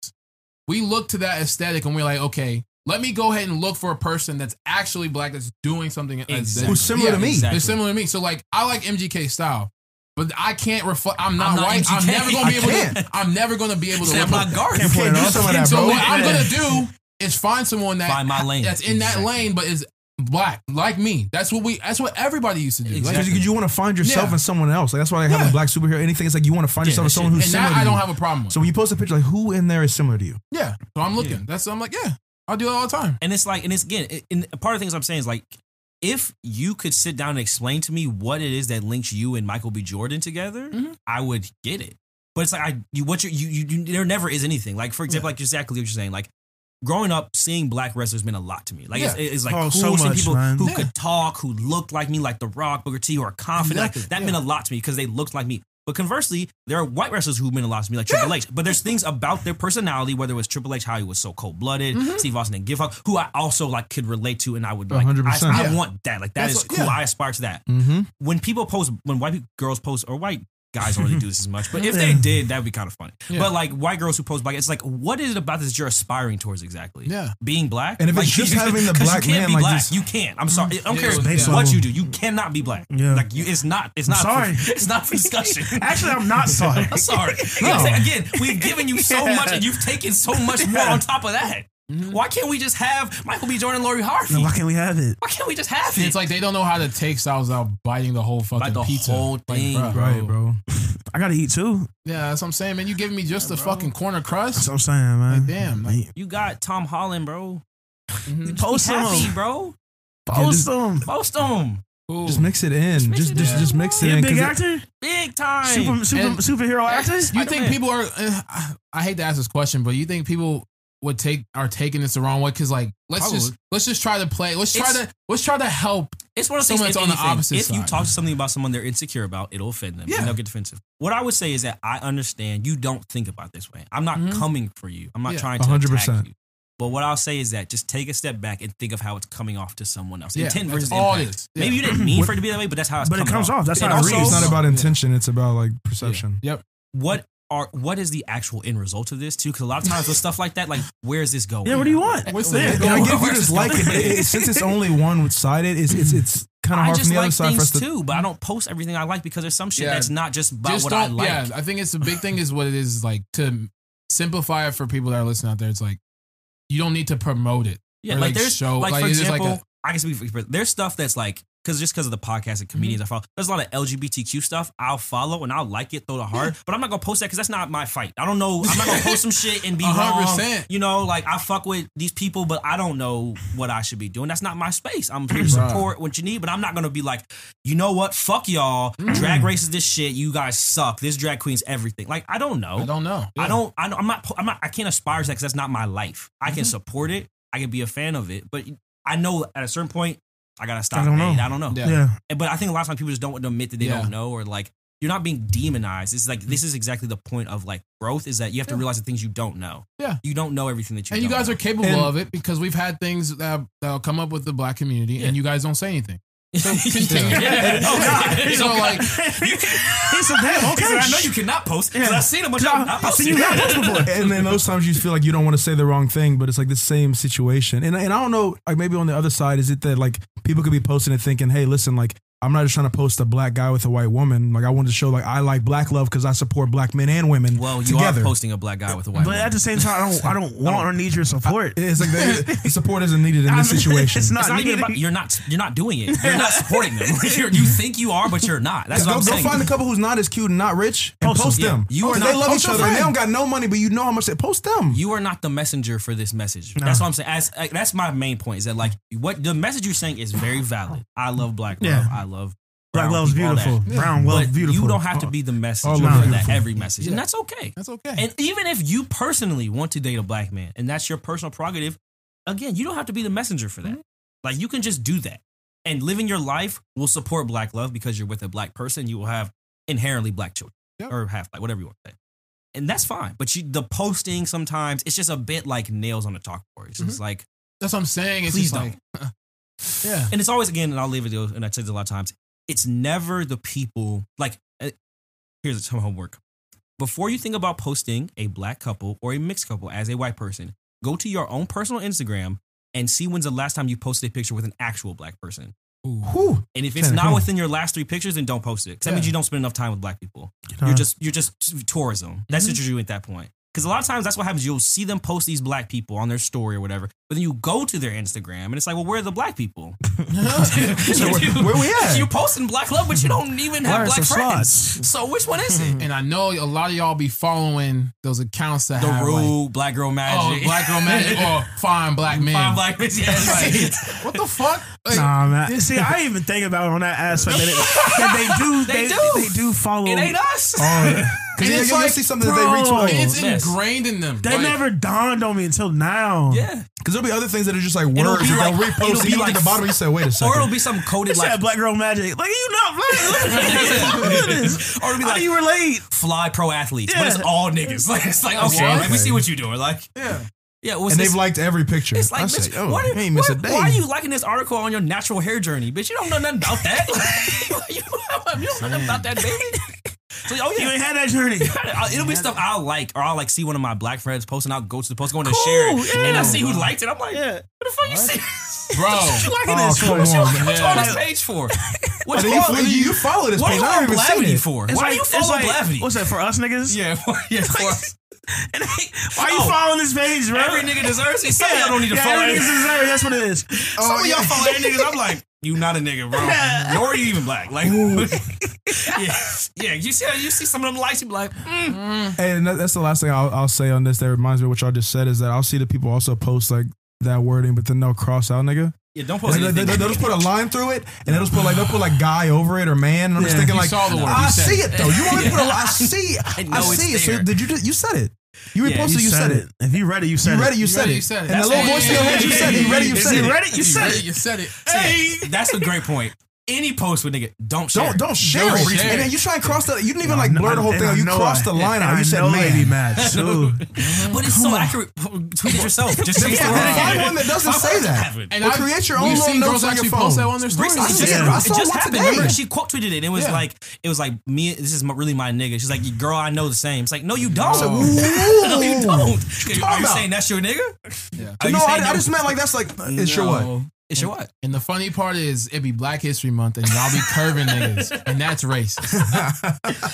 We look to that aesthetic and we're like, okay, let me go ahead and look for a person that's actually black that's doing something Exactly. Who's similar to me. Exactly. They're similar to me. So like I like MGK style. But I can't reflect. I'm not, I'm not white. I'm never gonna be I able can't. to. I'm never gonna be able to. I'm look not guarding. You can't do some of that, so bro. what I'm gonna do is find someone that Find my lane. that's in that lane, but is black like me. That's what we. That's what everybody used to do. Exactly. Because you want to find yourself Yeah. in someone else. Like that's why I have Yeah. a black superhero. Anything, it's like you want to find Yeah, yourself in someone who's and similar. that to I don't you. have a problem with. So when you post a picture, like who in there is similar to you? yeah, so I'm looking. Yeah. That's I'm like, yeah, I'll do it all the time. And it's like, and it's again, it- and part of the things I'm saying is like, if you could sit down and explain to me what it is that links you and Michael B. Jordan together, Mhm. I would get it. But it's like I, you, what you, you, you, you there never is anything. Like for example, like exactly what you're saying, like. Growing up, seeing black wrestlers meant a lot to me. Like it's, Yeah. it's like Oh, cool so seeing much, people man. who Yeah. could talk, who looked like me, like The Rock, Booker T, who are confident. Like, that yeah. meant a lot to me because they looked like me. But conversely, there are white wrestlers who meant a lot to me, like Triple H. But there's things about their personality, whether it was Triple H, how he was so cold blooded, Mm-hmm. Steve Austin and Give Up, who I also like could relate to, and I would like. 100%. I, I Yeah. want that. Like that That's is what- cool. yeah. I aspire to that. Mm-hmm. When people post, when white girls post, or white guys don't really do this as much, but if they did, that would be kind of funny. Yeah. But like white girls who post black, it's like, what is it about this you're aspiring towards exactly? Yeah. being black. And if it's Like, just you- having the black you can't man, be like, black. just- you can't. I'm sorry. I don't mm-hmm. Yeah, care was- Base yeah. what you do. You cannot be black. Yeah. Like you, it's not. It's not. sorry. It's not for discussion. Actually, I'm not sorry. I'm sorry. No. Again, we've given you so much, and you've taken so much more on top of that. Mm-hmm. Why can't we just have Michael B. Jordan, Lori Harvey? Then why can't we have it? Why can't we just have it? it's like they don't know how to take styles out biting the whole fucking Bite the pizza. whole thing, bruh. bro. Right, bro. I gotta eat too. Yeah, that's what I'm saying, man. You giving me just the fucking corner crust. That's crust? what I'm saying, man. Like, damn, like- you got Tom Holland, bro. Mhm. Post be happy, them. bro. Post them. Post them. Cool. Just mix it in. Just mix Just it just in, just mix it He a in. big 'cause it- actor? Big time. Super, super, superhero actor? You think people are? Uh, I- I hate to ask this question, but you think people would take are taking this the wrong way? Because like, let's just let's just try to play. Let's try It's- to let's try to help. It's one of those Someone things. that's if on the anything, opposite If you talk to something about someone they're insecure about, it'll offend them. Yeah. And they'll get defensive. What I would say is that I understand you don't think about this way. I'm not Mhm. coming for you. I'm not Yeah. trying to 100%. attack you. But what I'll say is that just take a step back and think of how it's coming off to someone else. Yeah, Intent versus all impact. Yeah. Maybe you didn't mean for it to be that way, but that's how it's But it comes off. That's And how it reads. It's not about Yeah. intention. It's about like perception. Yep. What are what is the actual end result of this too? Because a lot of times with stuff like that, like where is this going? Yeah, what do you want? What's Yeah. the- And I get you just this like it, it, since it's only one sided, it's it's it's kind of I hard just from the other like side for us things to. too, but I don't post everything I like because there's some shit Yeah. that's not just about Just what I like. Yeah, I think it's the big thing is what it is like to simplify it for people that are listening out there. It's like you don't need to promote it. Yeah, Or, like, like, there's show- like, like, for it's just like example, a- I can speak for there's stuff that's like because just because of the podcast and comedians Mm-hmm. I follow, there's a lot of LGBTQ stuff I'll follow and I'll like it, throw the heart, but I'm not gonna post that because that's not my fight. I don't know. I'm not gonna post some shit and be A hundred wrong. percent. You know, like I fuck with these people, but I don't know what I should be doing. That's not my space. I'm here to support what you need, but I'm not gonna be like, you know what? Fuck y'all. Mm. Drag race is this shit. You guys suck. This drag queen's everything. Like I don't know. I don't know. I don't. I don't I'm not. I'm not. I can't aspire to that because that's not my life. I Mm-hmm. can support it. I can be a fan of it, but I know at a certain point I gotta stop. I don't know. I don't know. Yeah. Yeah. But I think a lot of times people just don't want to admit that they Yeah. don't know or like you're not being demonized. It's like this is exactly the point of like growth is that you have to Yeah. realize the things you don't know. Yeah. You don't know everything that you. and you don't guys know. are capable And- of it because we've had things that that'll come up with the black community, Yeah. and you guys don't say anything. So Yeah. continue. Yeah. Oh, God. So like, You can, He said, damn, okay. I know you cannot post because Yeah. I've seen a bunch of Nah, not I've seen you posting. not post before. and then those times you feel like you don't want to say the wrong thing, but it's like the same situation. And and I don't know, like maybe on the other side, is it that like people could be posting and thinking, hey, listen, like I'm not just trying to post a black guy with a white woman. Like I wanted to show like I like black love because I support black men and women. Well, you together. are posting a black guy with a white But woman. at the same time, I don't I don't want or need your support. It's like the, the support isn't needed in this situation. It's not, It's not needed. about, you're not you're not doing it. You're not supporting them. You're, you think you are, but you're not. That's what Go, I'm go saying. find a couple who's not as cute and not rich and Post post, them. them. Yeah, you are. not- they love each your other and they don't got no money, but you know how much they post them. you are not the messenger for this message. That's what I'm saying. As like, that's my main point is that like what the message you're saying is very valid. I love black love. Yeah. I love Black brown love's people, all that. beautiful. Brown love's But beautiful. you don't have to be the messenger for that every message, and that's okay. That's okay. And even if you personally want to date a black man, and that's your personal prerogative, again, you don't have to be the messenger for that. Mm-hmm. Like you can just do that, and living your life will support black love because you're with a black person. You will have inherently black children Yep. or half black, whatever you want to say, and that's fine. But you, the posting sometimes it's just a bit like nails on a chalkboard. It's Mm-hmm. just like, That's what I'm saying. It's Please just like, yeah. and it's always again, and I'll leave it, and I say this a lot of times. It's never the people like. uh, Here's some homework. Before you think about posting a black couple or a mixed couple as a white person, go to your own personal Instagram and see when's the last time you posted a picture with an actual black person. Whew. And if it's not within your last three pictures, then don't post it. Because that means you don't spend enough time with black people. know, You're just you're just tourism. That's Mm-hmm. what you're doing at that point. Because a lot of times that's what happens. You'll see them post these black people on their story or whatever, but then you go to their Instagram and it's like, well, where are the black people? So where- where we at? You posting black love, but you don't even have Where's black friends. slots? So which one is it? And I know a lot of y'all be following those accounts that The have like, rude black girl oh, magic. black girl magic oh, or fine black men. Fine black men. Yeah, like- what the fuck? Like, Nah, man. See, I didn't even think about it on that aspect that, it, that they do. They They, do. They do follow. it ain't us. Oh, because And it's you'll like, see something bro, that they retweet. it's Yes. ingrained in them. That Like, never dawned on me until now. yeah. Because there'll be other things that are just like It'll words be that like- they'll repost. it'll be you look like- at the bottom, you say, wait a second. Or it'll be some coded said like black girl magic. Like you not black. Look at this. Or it'll be How like- do you relate? fly pro athletes, but it's all niggas. Like it's like okay, Okay. let me see what you doing. Like yeah. Yeah, what's and they've liked every picture. It's like, I bitch, say, oh, why, you ain't miss why, a day. why are you liking this article on your natural hair journey? Bitch, you don't know nothing about that. you, don't know nothing about that, baby. So, oh yeah. You yeah. ain't had that journey. It'll be stuff I'll like, or I'll like see one of my black friends posting. I'll go to the post, go in and Cool, share it, and. I see who liked it. I'm like, Yeah. what the fuck you see? Bro. what you liking Oh, this for? come What you, on, what you on this page for? What And you, then you, you, you follow this what page. you I on don't Blavity for? Why like, do you it's follow like, Blavity? What's that for us niggas? Yeah, for, yeah, for us. And they- why you Oh. following this page, bro? Every nigga deserves it. Some of y'all don't need to yeah, follow every it. niggas deserve. That's what it is. Some of y'all follow every niggas. I'm like, you not a nigga, bro. Nor are you even black. Like, yeah, yeah. You see, you see some of them likes. You be like, mm. And that's the last thing I'll, I'll say on this that reminds me of what y'all just said is that I'll see the people also post like that wording, but then they'll cross out nigga. Yeah. Don't post They, they, anything. will just put a line through it, and they'll just put like they'll put like guy over it or man. And I'm just Yeah. thinking You like, saw the word. I You said see it. it though. You only put a I see, I I, know it's see it. So there. did you? just- You said it. You Yeah, reposted. You, said it. If you ready, you said You it. read it. You, You said, read it, it. you said it. And the little That's- voice in your head, you said it. You read it. You Is said he it. ready? You You said it. it. You said it. Hey, that's a great point. Any post with nigga, don't share. Don't don't share Don't it. share And then you try and cross the. You didn't even I like know- blur the whole thing. Out. You know crossed I- the line out. I You said know they be man. mad too. But it's so accurate. Tweet it yourself. Just say Yeah, find one that doesn't say that. And Or I've- create your own we've little seen notes girls on your actually phone. post that on their stories. Recently, I just, did. Yeah. I it saw just happened. Remember, she quote tweeted it. It was Yeah. like, it was like me. This is really my nigga. She's like, girl, I know the same. It's like, no, you don't. No, you don't. Are you about? saying that's your nigga? Yeah. Are you No, I, I just meant like that's like it's your what? No. It's your what? And the funny part is, it be Black History Month, and y'all be curving niggas, and that's racist.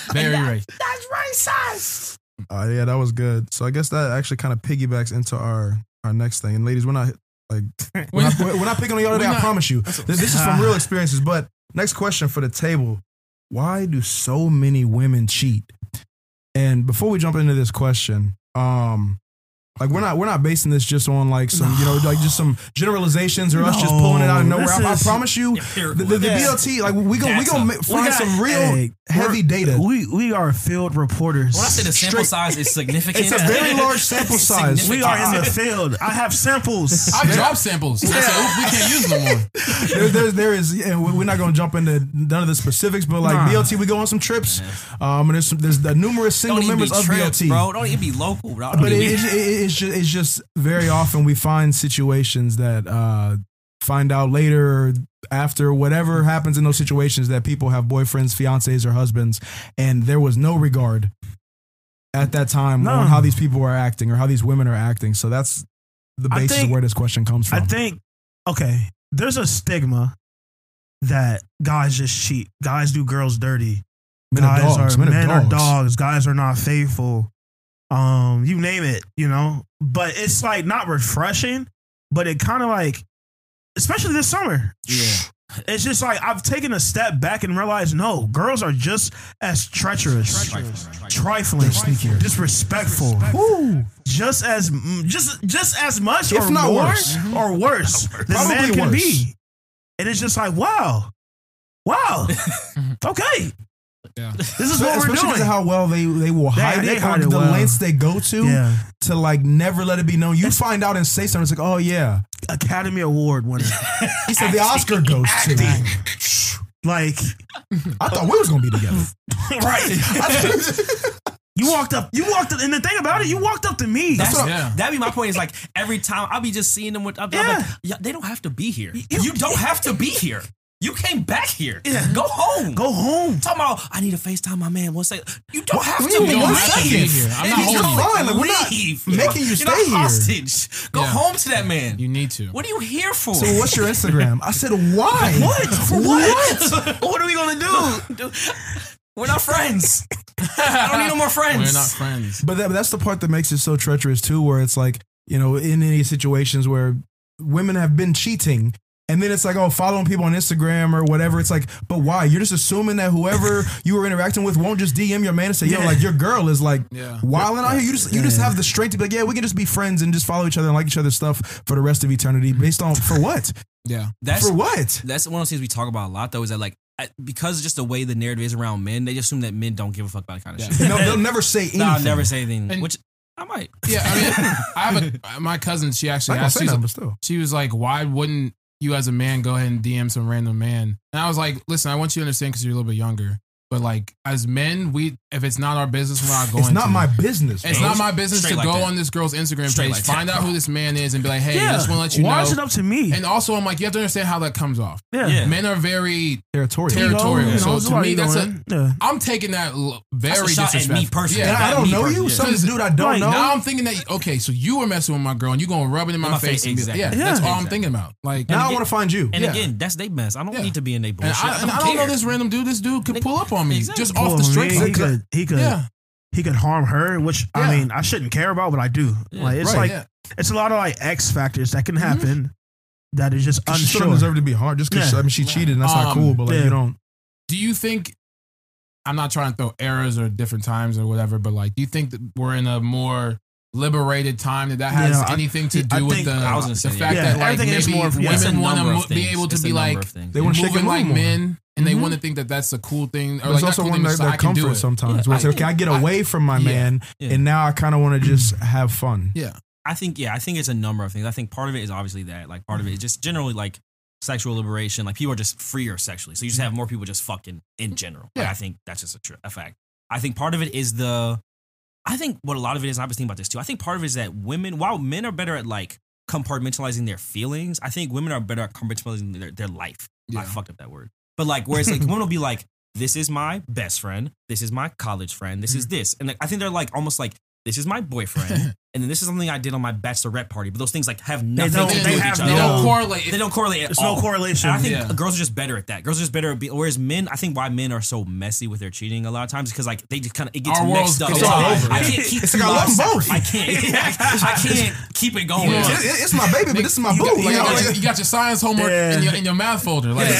Very racist. That's racist. Oh yeah, that was good. So I guess that actually kind of piggybacks into our our next thing. And ladies, we're not like we're not, we're not picking on y'all today. We're I promise you. This, this is from real experiences. But next question for the table: Why do so many women cheat? And before we jump into this question, um, like we're not we're not basing this just on like some you know like just some generalizations or us just pulling it out of nowhere. I, I promise you, the, the, the Yeah. BLT like we gonna we That's gonna a- ma- We find got- some real hey, heavy data. We we are field reporters. When I say the sample Straight- size is significant, It's a very large sample size. we are in the field. I have samples. I dropped samples. I said, we can't use them no more. there, there, there is, yeah, we- we're not going to jump into none of the specifics, but like Nah. BLT, we go on some trips. Um, and there's some, there's the numerous single Don't even be members of trips, BLT. bro. Don't even be local, bro. Don't But it, it, it- it's just it's just very often we find situations that uh, find out later after whatever happens in those situations that people have boyfriends, fiancés, or husbands, and there was no regard at that time No. on how these people are acting or how these women are acting. So that's the basis think- of where this question comes from. I think okay. There's a stigma that guys just cheat. Guys do girls dirty. Men are guys dogs. are Men are men are dogs. dogs. Guys are not faithful. Um, you name it, you know. But it's like not refreshing, but it kind of like, especially this summer. Yeah. It's just like I've taken a step back and realized no, girls are just as treacherous, trifling, sneakier. disrespectful, Woo. just as mm, just just as much If or not more worse. or worse than Probably man can worse. be. And it's just like wow, wow, okay, Yeah. this is what we're Especially because doing. of how well they they will hide they it, hide or it the well. lengths they go to yeah, to like never let it be known. You find out and say something. It's like, oh yeah, Academy Award winner. he said the Oscar goes to. like I thought we was gonna be together. right. You walked up. You walked up, and the thing about it, you walked up to me. That's what what yeah. that'd be my point. Is like every time I'll be just seeing them with, I'm Yeah. like, yeah, they don't have to be here. You don't have to be here. You came back here. Yeah. Go home. Go home. Talking about, I need to FaceTime my man. One second. You don't have we to don't be need one leave. here. I'm not And you holding don't you. Fine, like, we're not leave. making you You're stay not here. hostage. Go Yeah. home to that man. You need to. what are you here for? So what's your Instagram? I said why? What? For what? what are we gonna do? We're not friends. I don't need no more friends. We're not friends. But that, that's the part that makes it so treacherous too, where it's like you know, in any situations where women have been cheating. And then it's like, oh, following people on Instagram or whatever. It's like, but why? You're just assuming that whoever you were interacting with won't just DM your man and say, yo, Yeah. like your girl is like Yeah. wilding out here. You just you just have the strength to be like, yeah, we can just be friends and just follow each other and like each other's stuff for the rest of eternity. Based on for what? Yeah. That's for what? that's one of those things we talk about a lot though. Is that like I- because just the way the narrative is around men, they just assume that men don't give a fuck about that kind of Yeah. shit. No, they'll never say anything. No, I'll never say anything. And- which I might. Yeah. I mean, I have a my cousin. She actually ain't asked. say She's nothing, like, but still. she was like, "Why wouldn't you, as a man, go ahead and DM some random man?" And I was like, "Listen, I want you to understand because you're a little bit younger, but like as men, we if it's not our business, we're not going. It's not to. my business. It's not my business Straight to like go that. on this girl's Instagram Straight page, like that, find out bro. who this man is, and be like, "Hey, yeah. I just want to let you Why know." is it up to me? and also, I'm like, you have to understand how that comes off. yeah. Yeah. Men are very. territorial. Territorial. You know, So it's to me, you that's a. Yeah. I'm taking that very That's a shot me personally. Yeah. I don't know you. yeah. Some dude I don't Right, know. Now I'm thinking that okay, so you were messing with my girl and you are gonna rub it in my, my face. face, and be like, exactly. Yeah, that's all I'm thinking about. Like, now I want to find you. And again, that's they mess. I don't need to be in their and bullshit. I, and I don't know this random dude. This dude could pull up on me just off the on strength. me, of he could he could Yeah, he could harm her, which I mean I shouldn't care about, but I do. Yeah. Like it's Right, like yeah. it's a lot of like X factors that can happen that is just She still unsure. don't deserve to be hard just because Yeah. I mean she cheated and that's not Um, cool. But like yeah. you don't. Do you think? I'm not trying to throw eras or different times or whatever, but like, do you think that we're in a more liberated time that that has Yeah, I- anything to I do with think- the, I was gonna the fact Yeah, that like everything maybe more- yeah. Women want number of to be able to It's be like. They want to shake moving like more. men, and they Mhm. want to think that that's a cool thing, or But like it's also cool one thing, that so their I can do comfort it. sometimes. Yeah, where it's I- like, okay, I get I- away from my yeah, man, yeah. and now I kind of want to just mm-hmm. have fun. Yeah, I think yeah, I think it's a number of things. I think part of it is obviously that. Like part of it mm-hmm. is just generally like sexual liberation. Like people are just freer sexually, so you just mm-hmm. have more people just fucking in general. Like, Yeah. I think that's just a, tr- a fact. I think part of it is the. I think what a lot of it is. I was thinking about this too. I think part of it is that women, while men are better at like compartmentalizing their feelings, I think women are better at compartmentalizing their, their life. I fucked up that word. But like, whereas like women will be like, "This is my best friend. This is my college friend. This is mm. this," and like, I think they're like almost like, "This is my boyfriend," and then this is something I did on my bachelorette party. But those things like have nothing don't- to do they with have each they other. no- don't correlate. They don't correlate. At There's all. no correlation. And I think Yeah. girls are just better at that. Girls are just better at being. Whereas men, I think why men are so messy with their cheating a lot of times because like they just kind of it gets Our worlds mixed up. It's like, It's all I can't keep It's two like I love lives them both. separate. I can't. I can't keep it going. Yeah. It- it- it's my baby, but this is my you, boo. got, you, Like, got, your- you got your science homework Yeah. in, your, in your math folder. Like,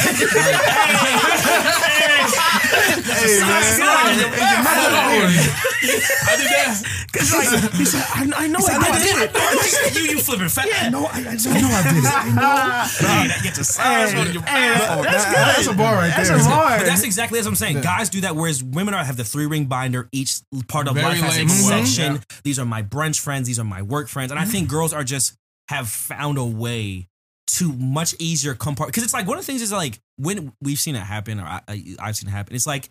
hey, man. I did that. Cause like he said, I, I know I, did it. you, you flipping fat. Yeah, no, I, I know I did it. I know. Get your science on your Hey, that's good. That's a bar right That's there. a bar. But that's exactly as I'm saying. Guys do that, whereas women are have the three ring binder. Each part of Very life has a labeled. section. Yeah. These are my brunch friends. These are my work friends. And I think mm-hmm. girls are just have found a way to much easier compart because it's like one of the things is like when we've seen it happen or I, I, I've seen it happen. It's like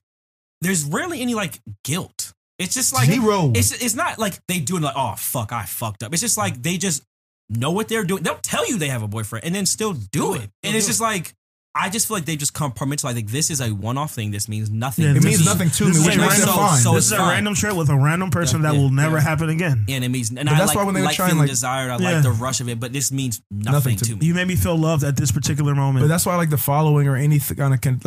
there's rarely any like guilt. It's just like Zero. It's it's not like they doing like oh fuck I fucked up. It's just like they just know what they're doing. They'll tell you they have a boyfriend and then still do, Do it. it. And They'll it's do just like I just feel like they just compartmentalize. Like this is a one-off thing. This means nothing. Yeah, It means is- nothing to me, which a makes it fine. so this is it's a fine. random trip with a random person that Yeah, will never yeah. happen again. and it means, and But I that's like, why when they were like trying, feeling like- desired. I Yeah. like the rush of it, but this means nothing, Nothing to, to me. You made me feel loved at this particular moment. But that's why I like the following or any kind of can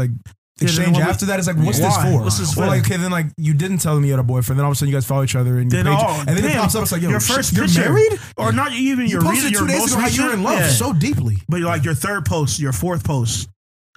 like Yeah, then exchange we- after that is like, what's Why? this for? What's this Well, for? like, okay, then like you didn't tell me you had a boyfriend. Then all of a sudden you guys follow each other and you then, page, oh, and then it pops up. It's like, yo, your first you're picture, married. or not even You your posted reason, two days ago how you're in love yeah. so deeply. But like your third post, your fourth post,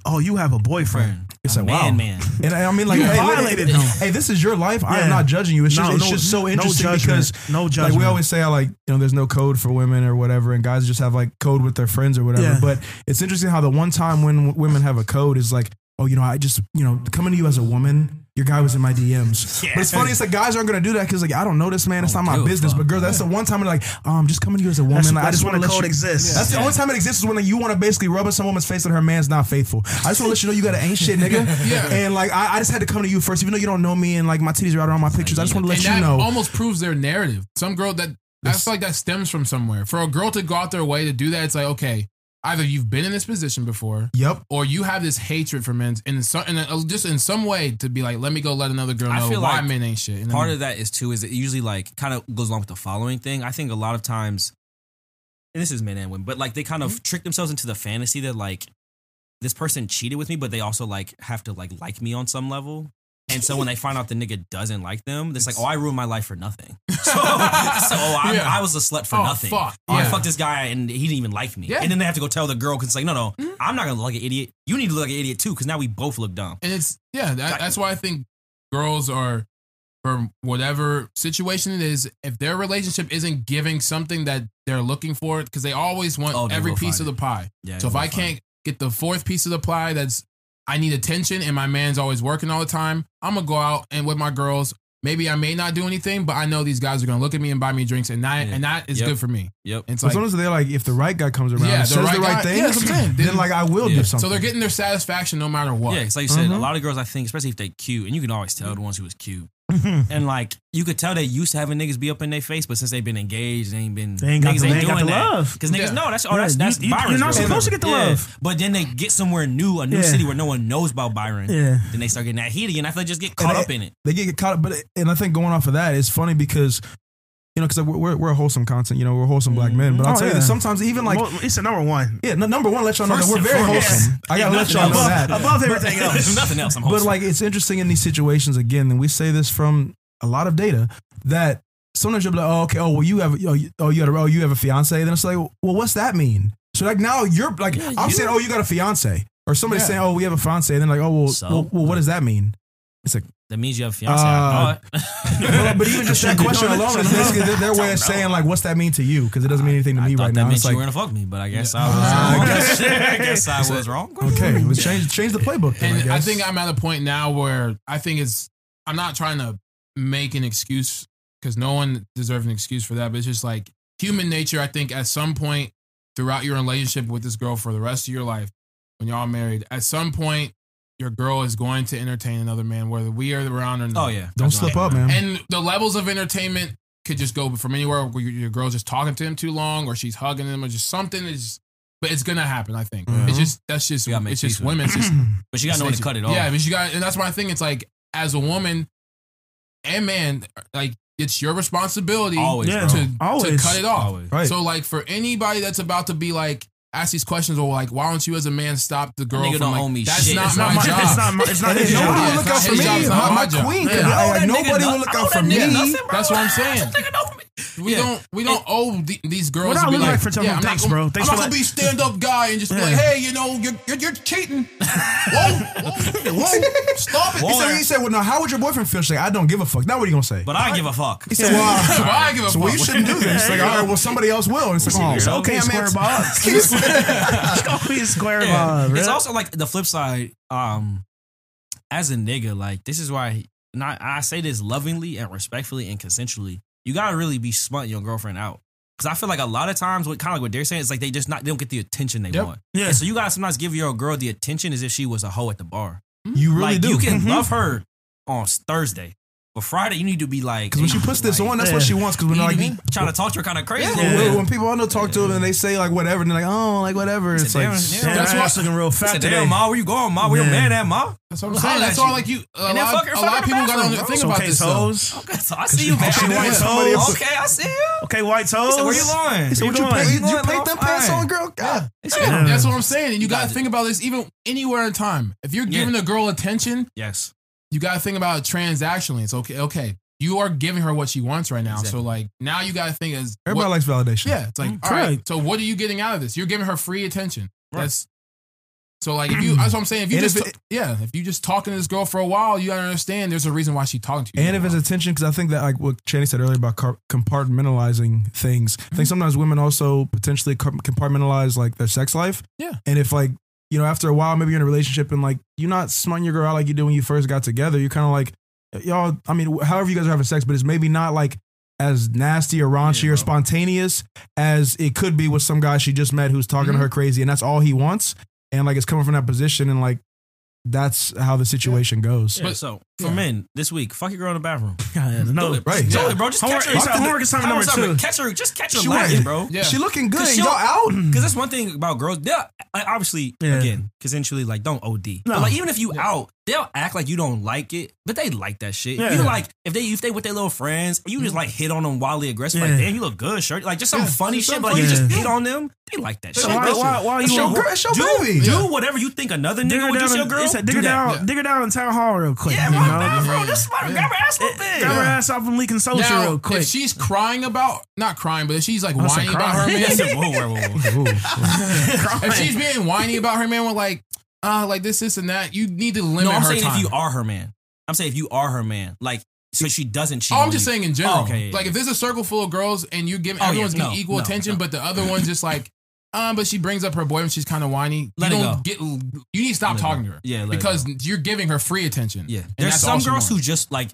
oh, you have a boyfriend. It's A like, man, wow. man. And I mean, like, You hey, violated hey, him. hey, this is your life. I am not judging you. It's just, No, it's no- just so no interesting judgment. because, No like, judgment. we always say, how, like, you know, there's no code for women or whatever, and guys just have like code with their friends or whatever. Yeah. But it's interesting how the one time when w- women have a code is like, oh, you know, I just, you know, coming to you as a woman. Your guy was in my DMs, but it's funny. It's like guys aren't gonna do that because like I don't know this man. It's Don't my give business. fuck. But girl, that's the one time they're like, oh, I'm just coming to you as a woman. That's, Like, I just want to let code you. exists. That's the only time it exists is when like, you want to basically rub in some woman's face that her man's not faithful. I just want to let you know you got an ain't shit nigga. Yeah. And like I, I just had to come to you first, even though you don't know me and like my titties are out around my pictures. I just want to let and you that know. almost proves their narrative. Some girl that I feel like that stems from somewhere. For a girl to go out their way to do that, it's like okay, either you've been in this position before, Yep. or you have this hatred for men, in some, in a, uh, just in some way to be like, let me go let another girl I know feel why like men ain't shit. And Part then- of that is too is it usually like kind of goes along with the following thing. I think a lot of times, and this is men and women, but like they kind of mm-hmm. trick themselves into the fantasy that like this person cheated with me, but they also like have to like like me on some level. And so when they find out the nigga doesn't like them, it's like, oh, I ruined my life for nothing. So, so oh, I, Yeah. I was a slut for Oh, nothing. fuck. Oh, I fucked this guy and he didn't even like me. Yeah. And then they have to go tell the girl because it's like, no, no, Mm-hmm. I'm not gonna look like an idiot. You need to look like an idiot too because now we both look dumb. and it's yeah, that, that's why I think girls are for whatever situation it is. If their relationship isn't giving something that they're looking for, because they always want Oh, every piece of the pie. Yeah. So if I can't get the fourth piece of the pie, that's I need attention, and my man's always working all the time. I'm gonna go out and with my girls. Maybe I may not do anything, but I know these guys are gonna look at me and buy me drinks, and that Yeah. and that is Yep. good for me. Yep. And So as like long as they're like, if the right guy comes around Yeah, the says right the right guy- thing, yeah, that's what I'm saying. then like I will Yeah. do something. so they're getting their satisfaction no matter what. Yeah, it's like you said, Mhm. a lot of girls, I think, especially if they cute, and you can always tell the ones who was cute. And like you could tell they used to having niggas be up in their face, but since they've been engaged, they ain't been They ain't got niggas the- they ain't got doing the that. love. Because niggas Yeah. know that's oh Yeah, that's you- that's you- Byron's you're not girl. supposed to get the Yeah. love. But then they get somewhere new, a new Yeah. city where no one knows about Byron. Yeah. Then they start getting that heat again. I feel like they just get caught And up in it. they get caught up. But and I think going off of that, it's funny because you know because we're, we're we're a wholesome content. You know, we're wholesome black men. Mm-hmm. But I'll Oh, tell you yeah. that sometimes even like Mo- it's a number one. yeah, no, number one, let y'all know First that we're and very foremost. wholesome. I gotta let Nothing y'all know else. that. Above everything else. Nothing else. I'm But wholesome. like it's interesting in these situations again, and we say this from a lot of data that sometimes you'll be like, oh, okay, oh well, you have oh you, oh you have a, oh you have a fiance, then it's like, well, what's that mean? So like now you're like Yeah, I'm you- saying, oh, you got a fiance, or somebody's Yeah. saying, oh, we have a fiance, and then like, oh well, So? well, well, what does that mean? It's like, that means you have a fiance. Uh, well, but even just that question alone is basically their, their way of saying like, what's that mean to you? Because it doesn't mean anything to I me thought right that now. meant It's you like, were gonna fuck me, but I guess I Uh, was I guess- I guess I was wrong. okay, let's change change the playbook. Then, and I, I, think I'm at a point now where I think it's I'm not trying to make an excuse because no one deserves an excuse for that, but it's just like human nature. I think at some point throughout your relationship with this girl for the rest of your life, when y'all married, at some point your girl is going to entertain another man, whether we are around or not. Oh yeah. don't slip up, man. And the levels of entertainment could just go from anywhere where your, your girl's just talking to him too long, or she's hugging him, or just something is. But it's gonna happen. I think Mhm. it's just that's just You it's just peace women. It's just But you got no know when to cut it off. yeah, but you got, and that's my thing. It's like as a woman and man, like it's your responsibility Always, Yeah. to, Always. to cut it off. Always. Right. So like for anybody that's about to be like ask these questions or like why don't you as a man stop the girl nigga from don't like owe me that's shit. not It's my Not my- job. It's not. my- It's not And his nobody will look out for me. job's not My, my my queen, Yeah. could- I like, owe that nobody will look out for me. That's what I'm saying. Nigga know me. We Yeah. don't we don't owe the, these girls We're not to be looking like, like for something. yeah, I'm Thanks, bro. Thanks I'm for not gonna be stand up guy and just be Yeah. like, hey, you know, you're you're, you're cheating. whoa, whoa, whoa, said, he said, well, now, how would your boyfriend feel? She's like, I don't give a fuck. Now what are you going to say? But I give a fuck. he said, well, I give a so we fuck. shouldn't do this. Like, all right, well, somebody else will. And it's like, oh, It's okay, damn square it. bob. It's always square bob. It's also like the flip side. Um, as a nigga, like this is why, not I say this lovingly and respectfully and consensually. You gotta really be smutting your girlfriend out. Cause I feel like a lot of times, what kind of like what they're saying is like they just not they don't get the attention they Yep. want. Yeah. And so you gotta sometimes give your girl the attention as if she was a hoe at the bar. You really like do. you can Mhm. love her on Thursday, But Friday, you need to be like. Because when she puts this like, on, that's Yeah. what she wants. Because when You like what I mean? Trying to talk to her kind of crazy. Yeah, a when- when people I know talk to them and they say like whatever, and they're like, oh, like whatever. It's said, like, "Damn, Yeah, damn." that's That's why why- it's looking real fat today. damn, ma, where you going, ma? Where your man at, ma? That's what I'm saying. at That's you. all like you. A And lot, fuck her a lot of of the people got to think Some about case this. though. Okay, so I see you, man. she white toes. Okay, I see you. Okay, white toes. Said, where you going? so what you going? paint, you, You paint them pants on, girl? God. He said, Yeah, Yeah. That's what I'm saying. And you got got to think about this even anywhere in time. If you're giving a girl attention, Yes. You got to think about it transactionally. It's okay. Okay, you are giving her what she wants right now. Exactly. So like now you got to think as Everybody what- likes validation. Yeah, it's like Mm, all right. correct. So what are you getting out of this? You're giving her free attention. Right. That's so like if you. That's what I'm saying. If you And just if it- yeah, if you just talking to this girl for a while, you gotta understand there's a reason why she's talking to you. And if it's attention, because I think that like what Channy said earlier about car- compartmentalizing things, I think sometimes women also potentially compartmentalize like their sex life. Yeah. And if like you know after a while maybe you're in a relationship and like you're not smutting your girl out like you did when you first got together, you're kind of like y'all. I mean, however you guys are having sex, but it's maybe not like as nasty or raunchy Yeah, or spontaneous as it could be with some guy she just met who's talking to Mhm. her crazy and that's all he wants. And like it's coming from that position and like that's how the situation goes. Yeah, But- so for yeah. men this week, fuck your girl in the bathroom. Yeah, no, Do it, right. Do Yeah. it, bro. Just Homework- catch her. it's homework assignment number Homework two. Catch her. Just catch her She lacking, bro. yeah. She looking good. 'Cause Y'all she'll- out. Because that's one thing about girls. They'll like, obviously Yeah. again, consensually like don't OD. No. But like even if you Yeah. out, they'll act like you don't like it, but they like that shit. Yeah. You like if they if they with their little friends, you just mm. like hit on them wildly aggressive. Yeah. Like damn, you look good, shirt. Like just some Yeah. funny shit. But like you funny just shit. hit on them. They like that So shit. why, That why, shit. why It's you your want- girl. It's your do, baby. do whatever you think another nigga her would do to your in- girl. it said, dig her down, Yeah. dig her down in town hall real quick. Yeah, you my know? bathroom. Yeah. Just smart. Yeah. Grab her ass a little. Grab her ass off and leaking social now, real quick. if she's crying about not crying, but if she's like I said whining about her crying. I man, said, whoa, whoa, whoa, whoa. if she's being whiny about her man, with like uh like this, this, and that, you need to limit No, I'm her saying time. if you are her man. I'm saying if you are her man, like so she doesn't cheat. Oh, I'm on just you. saying in general. Oh, okay, yeah, like yeah. if there's a circle full of girls and you give giving Oh, yeah, no, getting equal no, attention, no. but the other one's just like, um, but she brings up her boy when she's kind of whiny. Let you it don't go. get. You need to stop Let it talking go. to her. Yeah, let it because go. you're giving her free attention. Yeah, And there's that's some all she girls who wants. just like.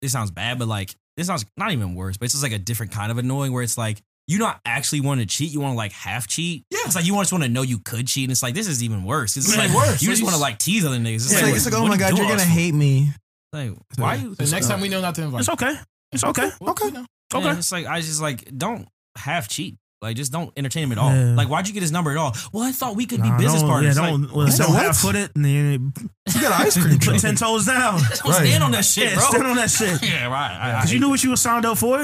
This sounds bad, but like this sounds not even worse. But it's just like a different kind of annoying where it's like you not actually want to cheat. You want to like half cheat. Yeah. it's like you just want to know you could cheat. And it's like this is even worse. It's Yeah, like worse. You just want to like tease other niggas. It's, It's like, like, it's like, oh my god, you're gonna hate me. Like, why you? The next time we know not to invite. it's okay. It's okay. Well, Okay. you. Yeah, Okay. it's like I just like don't half cheat. Like just don't entertain him at all. Yeah. Like why'd you get his number at all? Well, I thought we could Nah, be business don't, partners. Yeah, Like, don't, well, What? don't half foot it and then You got an ice cream put ten toes down. don't Right. stand on that shit, yeah, bro. stand on that shit. yeah, right. I, I, Cause you knew what you was signed up for.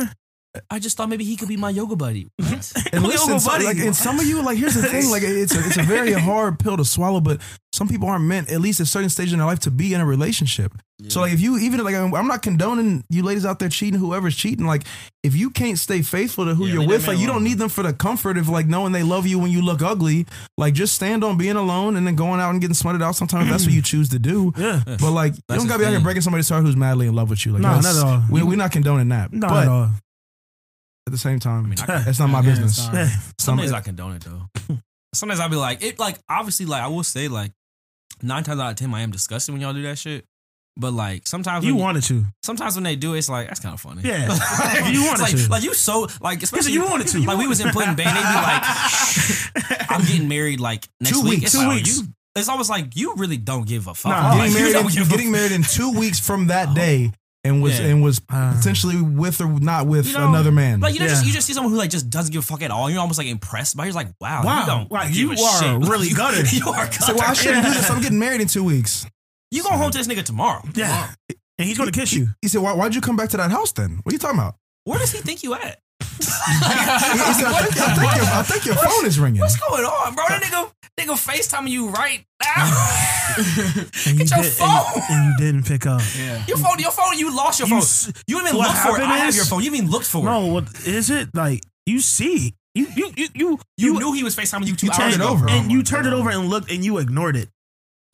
I just thought maybe he could be my yoga buddy. What? And My listen, yoga so, buddy. like, and some of you, like, here's the thing, like, it's a, it's a very hard pill to swallow, but some people aren't meant, at least at certain stage in their life, to be in a relationship. So, like, if you even like, I'm not condoning you ladies out there cheating, whoever's cheating. Like, if you can't stay faithful to who Yeah, you're with, like, man you don't need them for the comfort of like knowing they love you when you look ugly. Like, just stand on being alone and then going out and getting smutted out. Sometimes that's what you choose to do. Yeah. But like, you don't gotta be out here breaking somebody's heart who's madly in love with you. Like, No, that's- not at all. We, we're not condoning that. Not but at the same time, I mean, I- it's not my Yeah, business. not. Yeah. Some days Some- I condone it though. Sometimes I'll be like, it like obviously like I will say like nine times out of ten I am disgusted when y'all do that shit. But like sometimes You when, wanted to. sometimes when they do it, it's like that's kind of funny. Yeah. Like, You it's wanted like, to. Like you so like especially you wanted to. Like we was in Put-in-Bay, they'd be like, I'm getting married like next Two week. weeks. It's Two like, weeks. You, it's almost like you really don't give a fuck. Nah, Like, getting you married, don't in, give a getting married in two weeks from that oh. day, and was Yeah. and was potentially with or not with You know, another man. Like you know, Yeah. just you just see someone who like just doesn't give a fuck at all. You're almost like impressed by. it. You're like, wow, Wow. you don't. Like, give you a are shit. really You- gutted. You are so well, I shouldn't do this. I'm getting married in two weeks. You going home to this nigga tomorrow? Yeah. And he's gonna kiss you. He said, Why, "Why'd you come back to that house then? What are you talking about?" Where does he think you at? He said, I, think, I, think your, I think your phone is ringing. What's going on, bro? That nigga, nigga FaceTiming you right now. And Get you your did- phone. And, and you didn't pick up. Yeah. Your phone, your phone, you lost your You phone. You even what looked for it. I have your phone. You even looked for it. No, what is it? Like you see. You you you you You, knew he was FaceTiming you two You hours turned it over. Oh and Oh you my turned it over and looked and you ignored it.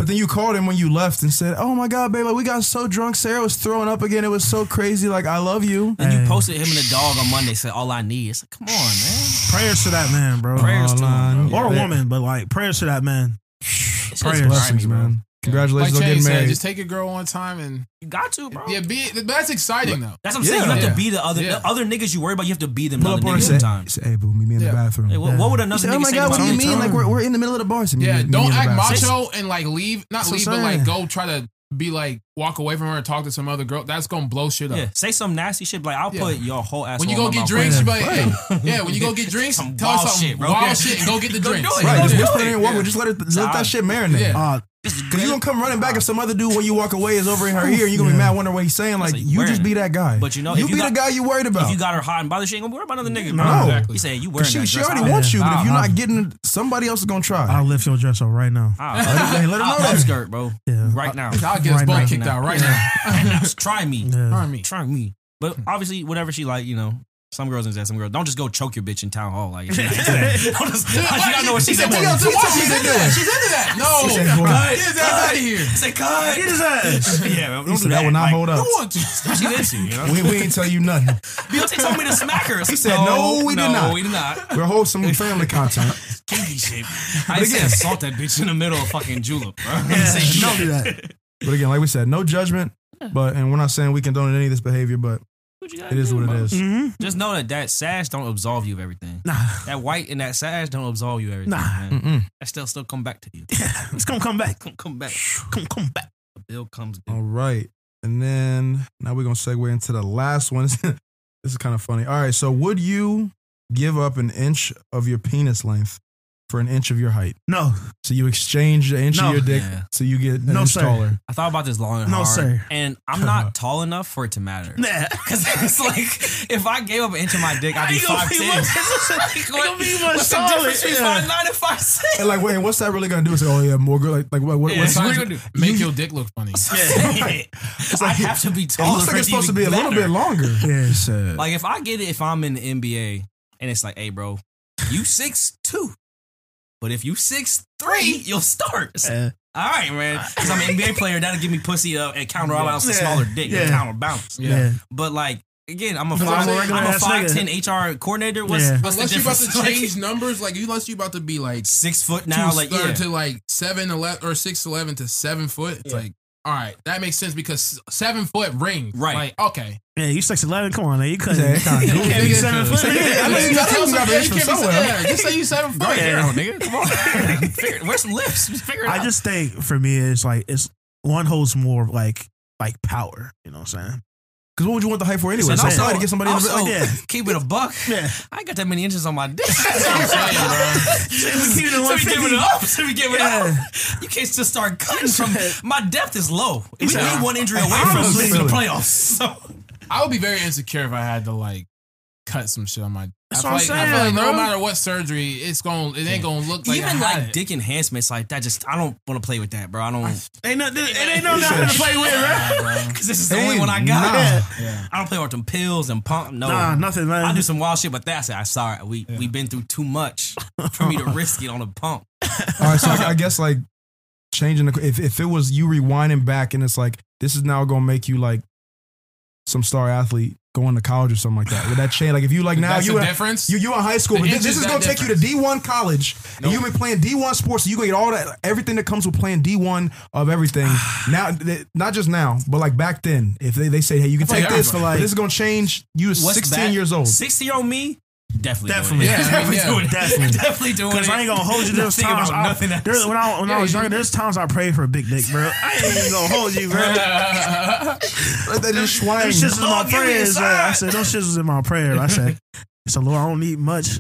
But then you called him when you left and said, "Oh my God, babe, like, we got so drunk. Sarah was throwing up again. It was so crazy. Like I love you." And you posted him and the dog on Monday. Said all I need. It's like, come on, man. Prayers to that man, bro. Prayers Oh, to him, bro. or a woman, but like prayers to that man. It's Prayers. just Blessings, grimy, man. Congratulations like on Chase getting said, married. just take a girl one time and You got to, bro. yeah, be. But that's exciting though. That's what I'm saying. You have Yeah. to be the other Yeah. the other niggas you worry about. You have to be them Pull other up on her niggas and say, sometimes. say, "Hey, boo, meet me in Yeah. the bathroom." Hey, what, what would another said, nigga "Oh my God, about what do you me? mean? Like we're, we're in the middle of the bar. So Yeah, meet don't in the act macho and like leave. Not That's leave, but like go try to be like walk away from her and talk to some other girl, that's gonna blow shit up. Yeah, say some nasty shit. Like I'll put your whole ass. When you go get drinks, you right like, hey, yeah, when you go get drinks, Some tell her wild something shit, bro. wild shit and go get the Go drinks. Right, just do whisper it. it in one Yeah. Just let it let that shit marinate. Uh, Yeah. Cause you gonna come running back if some other dude when you walk away is over in her ear, and you gonna be mad wondering what he's saying. Like like, you just be that guy. But you know, you if you be got- the guy you worried about. If you got her hot and bothered, she ain't gonna worry about another nigga. No. bro. Exactly. You say you Cause wearing she, that she dress. already I'll- wants you, but if you're I'll- not getting, somebody else is gonna try. I'll lift your dress up right now. I'll- Hey, let her ah, know I'll that. upskirt, bro. Yeah. Right now. I'll get his Right butt kicked out right now. Try me. Try me. Try me. But obviously, whatever she like, you know, some girls and that. Some girls don't just go choke your bitch in town hall. Like, she not into that. Don't just- you gotta know what She she's said, into. "Tell her to She watch told me She's into that. it. She's into that. No. She said, "Boy, Get his ass out of here. Say, cut. Get his ass. Yeah, don't He do said that will not Like, hold up. Who want to? She's into, you know? We, we ain't tell you nothing. Beyonce told me to smack her. He said, "No, we did not." we did not. We're wholesome family content. Kinky shit. I didn't say again- assault that bitch in the middle of fucking julep, bro. I didn't Yeah, say don't do that. But again, like we said, no judgment. But and we're not saying we condone any of this behavior, but What you gotta it is do, what it bro? is. hmm Just know that that sash don't absolve you of everything. Nah, That white and that sash don't absolve you of everything, Nah. man. Mm-mm. That still still come back to you. it's gonna come back. Come, come back. Come, come back. The bill comes due. All right. And then now we're gonna segue into the last one. this is kind of funny. All right. So would you give up an inch of your penis length for an inch of your height? No, So you exchange the inch No. of your dick Yeah. so you get an No, inch sir. taller. I thought about this long and No, hard. sir. And I'm not tall enough for it to matter. nah. Cause it's like if I gave up an inch of my dick, I'd be You gonna five be ten. much- gonna be much What's the taller, difference between yeah. five nine and five six? And like, wait, what's that really gonna do? It's like, oh yeah, more girl. Like, like what? what Yeah, what's, so it's what gonna do? Make your dick look funny. I like- have to be it taller. looks for like it's supposed to be a little bit longer. Yeah. Uh, like if I get it, if I'm in the NBA and it's like, hey, bro, you six two, but if you six three, you'll start. It's- Uh, All right, man. Because I'm an NBA player, that'll give me pussy uh, and counterbalance a Yeah. smaller dick, Yeah. and counterbalance. yeah. But like again, I'm a But five, I'm a I'm a ass five nigga. ten HR coordinator. What's, Yeah. what's the Unless you about to change numbers, like unless you're about to be like six foot now, like yeah. to like seven eleven or six eleven to seven foot. It's Yeah. like, all right, that makes sense because seven foot ring. Right. Like, okay. Yeah, you six eleven. Come on, man. You couldn't. Yeah, kinda you can't be seven foot. I mean, you gotta- you gotta Yeah, reach you from somewhere. yeah, just say you seven foot. Right here, Yeah. nigga. Come on. Figure, where's some lips? Just figure it out. I just think for me, it's like it's one holds more like like power. You know what I'm saying? Because what would you want the hype for anyway? And So also- sorry to get somebody in the also, oh. yeah. keep it a buck. Yeah. I ain't got that many inches on my dick. That's what I'm saying, bro. we keep it So we give it up. So we give it Yeah. up. You can't just start cutting from. My depth is low. We need one injury away from was the playoffs. So I would be very insecure if I had to like cut some shit on my. That's I what feel I'm like, I feel saying, like no bro. matter what surgery, it's going to It ain't gonna look like I even had like it. dick enhancements like that, just I don't want to play with that, bro. I don't Ain't nothing. It ain't no nothing to play with, right? because this is the Hey, only one I got. nah. Yeah. I don't play with them pills and pump. No, Nah, nothing, man. I do some wild shit, but that's it. I sorry. We we've been through too much for me to risk it on a pump. All right, so I, I guess like changing the if if it was you rewinding back and it's like this is now gonna make you like some star athlete going to college or something like that. Would that change? Like if you like now That's you in- difference? You you in high school, but this, is is gonna take you to D one college, and you've been playing D one sports, so you gonna get all that everything that comes with playing D one of everything. now, not just now, but like back then, if they, they say, hey, you can take like this, everybody- but this is gonna change you. What's 16 that? years old. Sixty year old me, definitely, Definitely. doing it. Yeah, I mean, definitely yeah. doing it. Definitely. definitely doing it. Because I ain't gonna hold you. There's Thinking times about I, nothing else. there's, when I when I was you- younger, there's times I prayed for a big dick, bro. I ain't even gonna hold you, bro. Like that just swang. Them shits was in my Oh, give me a prayers. I said, those shits was in my prayer. I said, so Lord, I don't need much,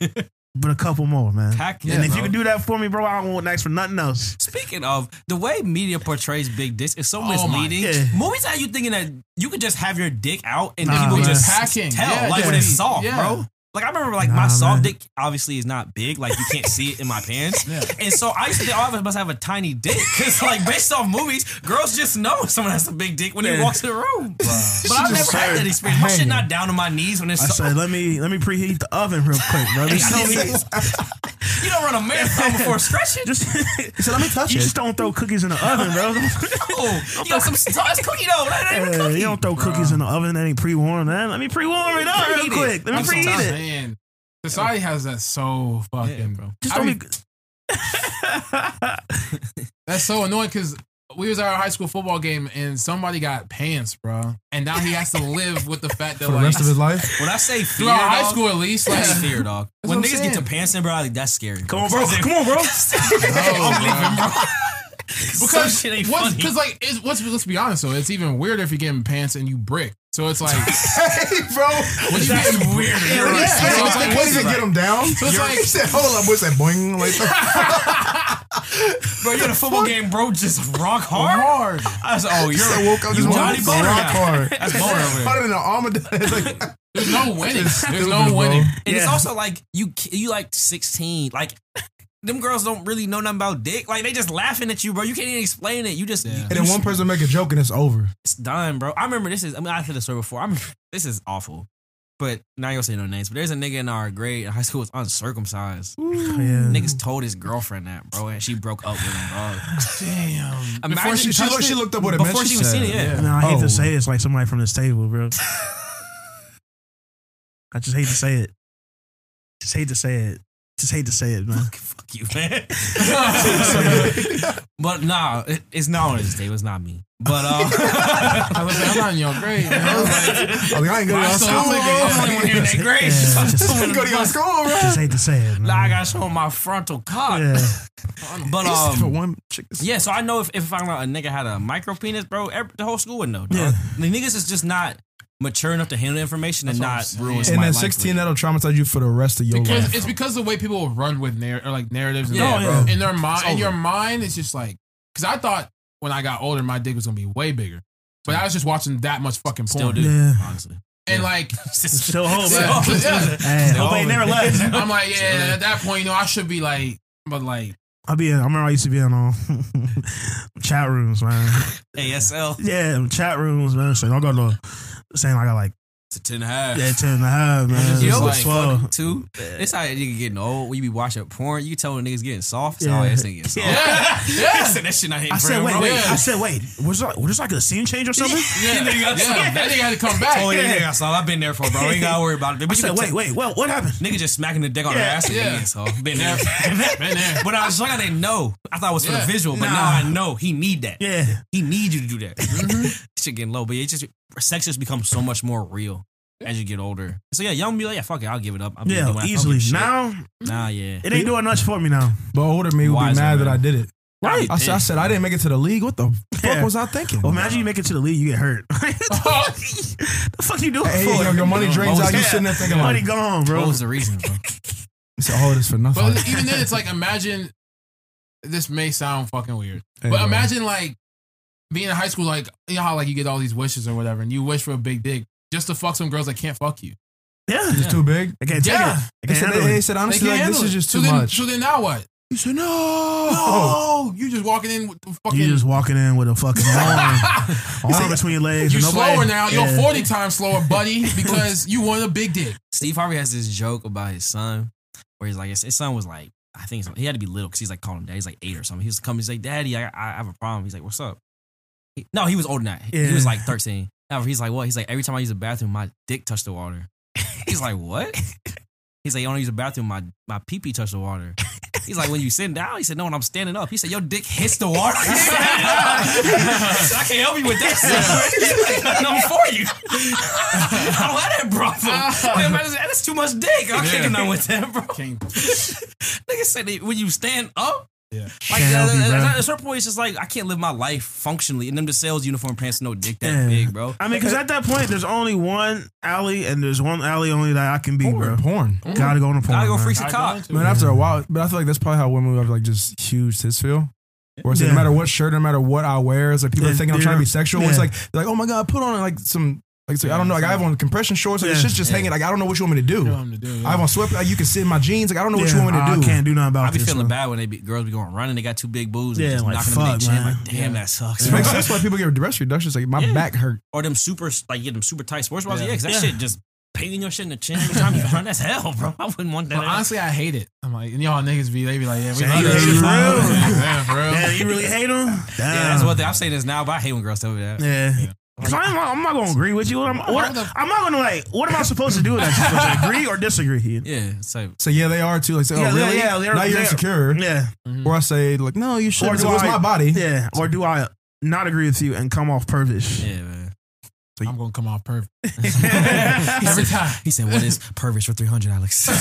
but a couple more, man. Heck yeah, and if bro. you can do that for me, bro, I don't want next for nothing else. Speaking of the way media portrays big dicks is so Oh my- misleading. yeah. Movies have you thinking that you could just have your dick out and Nah, people man. just Packing. tell Yeah, like when it's soft, Yeah. bro. Like I remember, like Nah, my soft man. dick obviously is not big. Like you can't see it in my pants, Yeah. and so I used to think all of us must have a tiny dick because, like, based off movies, girls just know someone has a big dick when they Yeah. walk to the room. But I've never had that experience. My shit not down to my knees when it's I soft. said, let me let me preheat the oven real quick, bro. Hey, Just, I tell didn't me, you don't run a marathon before stretching. just said, "Let me touch it. you it." just don't throw cookies in the oven, bro. Oh, you got some sauce cookie dough. That ain't cookie. you don't throw cookies in the oven that ain't pre-warmed, man. Let me pre-warm it up real quick. Let me preheat it. Saying, society has that so fucking, Yeah, bro. Just don't mean, be. That's so annoying because we was at our high school football game and somebody got pants, bro, and now he has to live with the fact that for the like rest of his life. When I say fear, throughout high school at least, like That's fear, dog. That's when what I'm niggas get to pants, pantsing, bro, like, that's scary. Come on, bro. Come on, bro. I'm leaving, bro. because shit ain't what's. Because like, it's, what's, let's be honest though, it's even weirder if you're getting pants and you brick. So it's like, hey, bro. what you getting weird? Yeah, Yeah, yeah, so it's like, can't what's even it get him down. So it's like- said, "Hold up, what's that boing?" Like, Bro, you're in a football game, bro. Just rock hard. hard. I oh, said, oh, you're I woke up you Johnny morning, Boner rock guy. hard. That's Boner. Harder than an armadillo. Like, There's no winning. There's no winning. And it's also like you you like 16. Like them girls don't really know nothing about dick. Like they just laughing at you, bro. You can't even explain it. You just Yeah. you, and then one person make a joke and it's over. it's done, bro. I remember this is I mean I've heard this story before. I remember this is awful. But now you'll say no names. But there's a nigga in our grade in high school was uncircumcised. Yeah. Niggas told his girlfriend that, bro, and she broke up with him, bro. Damn. Imagine she, she, looked, she looked up what it Before meant. she even seen said, it, yeah. No, I hate Oh. to say it, it's like somebody from this table, bro. I just hate to say it. Just hate to say it. Just hate to say it, man. Fuck you, man. but nah, it, it's not on his table. It's not me. But uh, I was like, I'm not in your grade. Man. I was like, I was like, I ain't go to your school. still think it- I'm the only one in that grade. Yeah, just- you. You go to your school, bro. Just hate to say it, man. Nah, I gotta show my frontal cock. yeah. But For um, one chick, yeah. So I know if if I found out a nigga had a micro penis, bro, every, the whole school would know. Dog. Yeah. The niggas is just not mature enough to handle information and That's what I'm not ruin saying. and somebody's then life 16, with that'll traumatize you for the rest of your because life. it's because of the way people run with narr- or like narratives. And Yeah, all, bro. In their mind, in your mind, it's just like because I thought when I got older, my dick was gonna be way bigger, but I was just watching that much fucking porn. Still do, Yeah. honestly. And like, Still hold, Yeah, man. yeah. Hey, hope they never left. I'm like, yeah. At that point, you know, I should be like, but like, I'll be in, I remember I used to be in um, chat rooms, man. ASL. Yeah, chat rooms, man. So don't go to saying I got like It's a ten and a half. yeah, 10 and a half, man. just You It's know like what's 12. funny too? It's how nigga getting old. When you be watching porn, you tell when niggas getting soft. It's Yeah. this nigga getting soft. yeah, yeah. I said that shit not hitting I said, him, wait, wait. Yeah. I said, wait. Was there, was there like a scene change or something? Yeah, Nigga got yeah. soft. That nigga had to come back. Oh yeah, nigga, so I've been there for, bro. You ain't gotta worry about it. But I you said, could wait, tell- wait, what, what happened? Nigga just smacking the dick on her ass. Yeah. Yeah, so been there. Been there. But I was like, I didn't know. I thought it was for Yeah. the visual, but Nah. now I know he need that. Yeah. He need you to do that. Mm-hmm. Shit getting low, but it just sex just becomes so much more real as you get older. So yeah, young be like, yeah, fuck it, I'll give it up. I'll Yeah, easily. fucking. Now, nah, yeah. it ain't doing much for me now. But older me would be Wiser, mad that. I did it. Right. I said, I said I didn't make it to the league. What the fuck Yeah. was I thinking? Well, imagine you make it to the league, you get hurt. the fuck you doing hey, for? your, your money drains out. You Yeah. sitting there thinking Money like, gone, bro. What was the reason, bro? you said, "Oh, this for nothing." But even then, it's like imagine. This may sound fucking weird, Hey, but imagine like being in high school, like you know how like you get all these wishes or whatever, and you wish for a big dick just to fuck some girls that can't fuck you. yeah. It's too big. I can't take Yeah. it. I They can't said, handle they, they said They honestly, can't like this handle is it. just so too then, much. So then now what? you said no. No, you just walking in with the fucking. You just walking in with a fucking arm, arm between your legs. You're and nobody- slower now. You're Yeah. 40 times slower, buddy, because you want a big dick. Steve Harvey has this joke about his son, where he's like, his, his son was like, I think he had to be little because he's like calling him dad. He's like eight or something. He's was coming, he's like, Daddy, I, I have a problem. He's like, What's up? No, he was older than that. He- He was like 13. However, he's like, What? He's like, Every time I use the bathroom, my dick touched the water. He's like, What? He's like, You only use the bathroom, my my pee pee touched the water. He's like, when you sitting down, he said, no, when I'm standing up. He said, your dick hits the water. So I can't help you with that. like, no, for you. I don't have that problem. Uh. Like, man, that's too much dick. I can't do nothing with that, bro. Nigga said when you stand up, Yeah. like uh, at a certain point, it's just like I can't live my life functionally and them the sales uniform pants, no dick that Yeah. big, bro. I mean, because at that point, there's only one alley, and there's one alley only that I can be, bro. porn. Gotta go on the porn. Gotta go man. freak some I cock. Man, it. after a while, but I feel like that's probably how women have like just huge tits feel. Where it's like, Yeah. no matter what shirt, no matter what I wear, it's like people are thinking I'm trying to be sexual. It's like they're like, oh my god, put on like some like so, I don't know, like I have on compression shorts, like it's Yeah. just just hanging. Like I don't know what you want me to do. You know I'm to do, yeah. I have on sweat. Like, you can sit in my jeans. Like I don't know what you want me to I do. can't do nothing about I be this. feeling bro. bad when they be, girls be going running. They got two big boobs. And Yeah, just like, knocking them in fuck, their chin. man. Like, damn, that sucks. It makes sense why people get breast reductions. Like my Yeah. back hurt. or them super like get them super tight sports bras. Yeah. Yeah, because that Yeah. shit just painting your shit in the chin every time you run. That's hell, bro. I wouldn't want that. But honestly, I hate it. I'm like, and y'all niggas be, they be like, yeah, we Say, love you hate it for real? Yeah, for real. Yeah, you really hate him? yeah, that's what I'm saying this now, but I hate when girls tell me that. Yeah. Cause I'm, not- I'm not gonna agree with you. I'm, what, I'm not gonna like. What am I supposed to do with that? Supposed agree or disagree? Yeah, so So yeah, they are too. Like say, oh Yeah, yeah, really? yeah, they're- now you're they're- insecure. Yeah. Mm-hmm. Or I say like, no, you Or shouldn't. do It was I- my body. Yeah. Or do I not agree with you and come off pervish? yeah, man. So I'm gonna come off perfect He every said- time. He said, "What is pervish for 300, Alex?"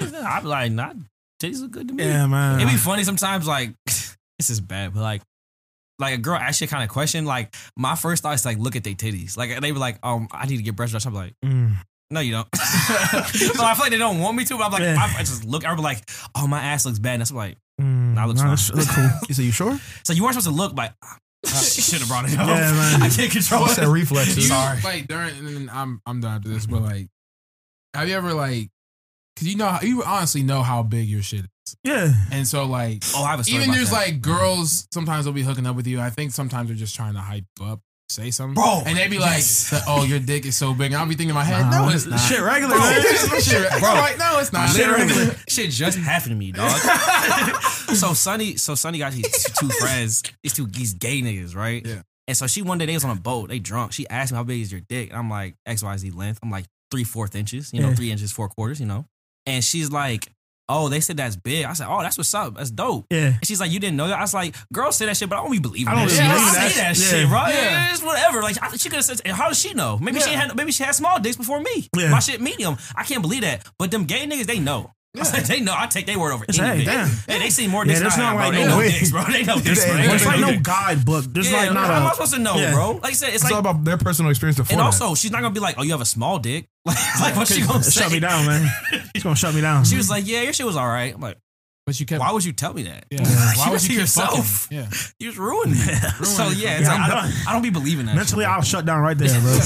I'm like, "Nah, titties look good to me." Yeah, man. It'd be funny sometimes, like this is bad, but like, like a girl actually kind of question. Like my first thought is like, look at their titties. Like they were like, um, I need to get breast. I'm like, Mm. no, you don't. so I feel like they don't want me to. But I'm like, Yeah. I, I just look. I'm like, oh, my ass looks bad. And that's like, Mm. Nah, looks Nah, fine. this look cool. You said you sure? so you weren't supposed to look, but she should have brought it up. Yeah, man. I can't control I it. said reflexes. You, Sorry. Like during, and then I'm I'm done after this, but like, have you ever like, cause you know you honestly know how big your shit is, Yeah. and so like, Oh, I have a story even about there's that. like girls sometimes they'll be hooking up with you. I think sometimes they're just trying to hype up, say something, Bro, and they'd be like, yes. "Oh, your dick is so big." And I'll be thinking in my head, Nah, "No, it's not." Shit regular, Bro. man. Shit, Bro. right? No, it's not. Shit Literally, regular. shit just happened to me, dog. so Sunny, so Sunny got these two friends, these two these gay niggas, right? Yeah. And so she one day they was on a boat, they drunk. She asked me how big is your dick, and I'm like X Y Z length. I'm like three fourth inches, you know, Yeah. three inches four quarters, you know. And she's like, oh, they said that's big. I said, oh, that's what's up. That's dope. Yeah. And she's like, you didn't know that? I was like, girls say that shit, but I don't be believing I don't that really believe I that. that Yeah. shit, bro. Yeah. It's whatever. Like I- she could have said, how does she know? Maybe she had maybe she had small dicks before me. Yeah. My shit medium. I can't believe that. But them gay niggas, they know. I was like, they know. I take their word over It's- any hey, they see more Yeah, dicks than there's not like no way. dicks, bro. They know dicks, Hey, bro. it's like no guidebook. There's yeah, like not how am I supposed to know, yeah. bro? Like I said, it's It's all like, about their personal experience and also she's not gonna be like, oh, you have a small dick. Like, like what she gonna say? Shut me down, man. She's gonna shut me down. She was like, yeah, your shit was all right. I'm like, But you kept. why would you tell me that? Yeah. Why it would you keep yourself? fucking? Yeah. You just ruined it. so it. yeah, it's Yeah, like, I'm don't. I don't be believing that. mentally, shit, I'll shut down right there, bro.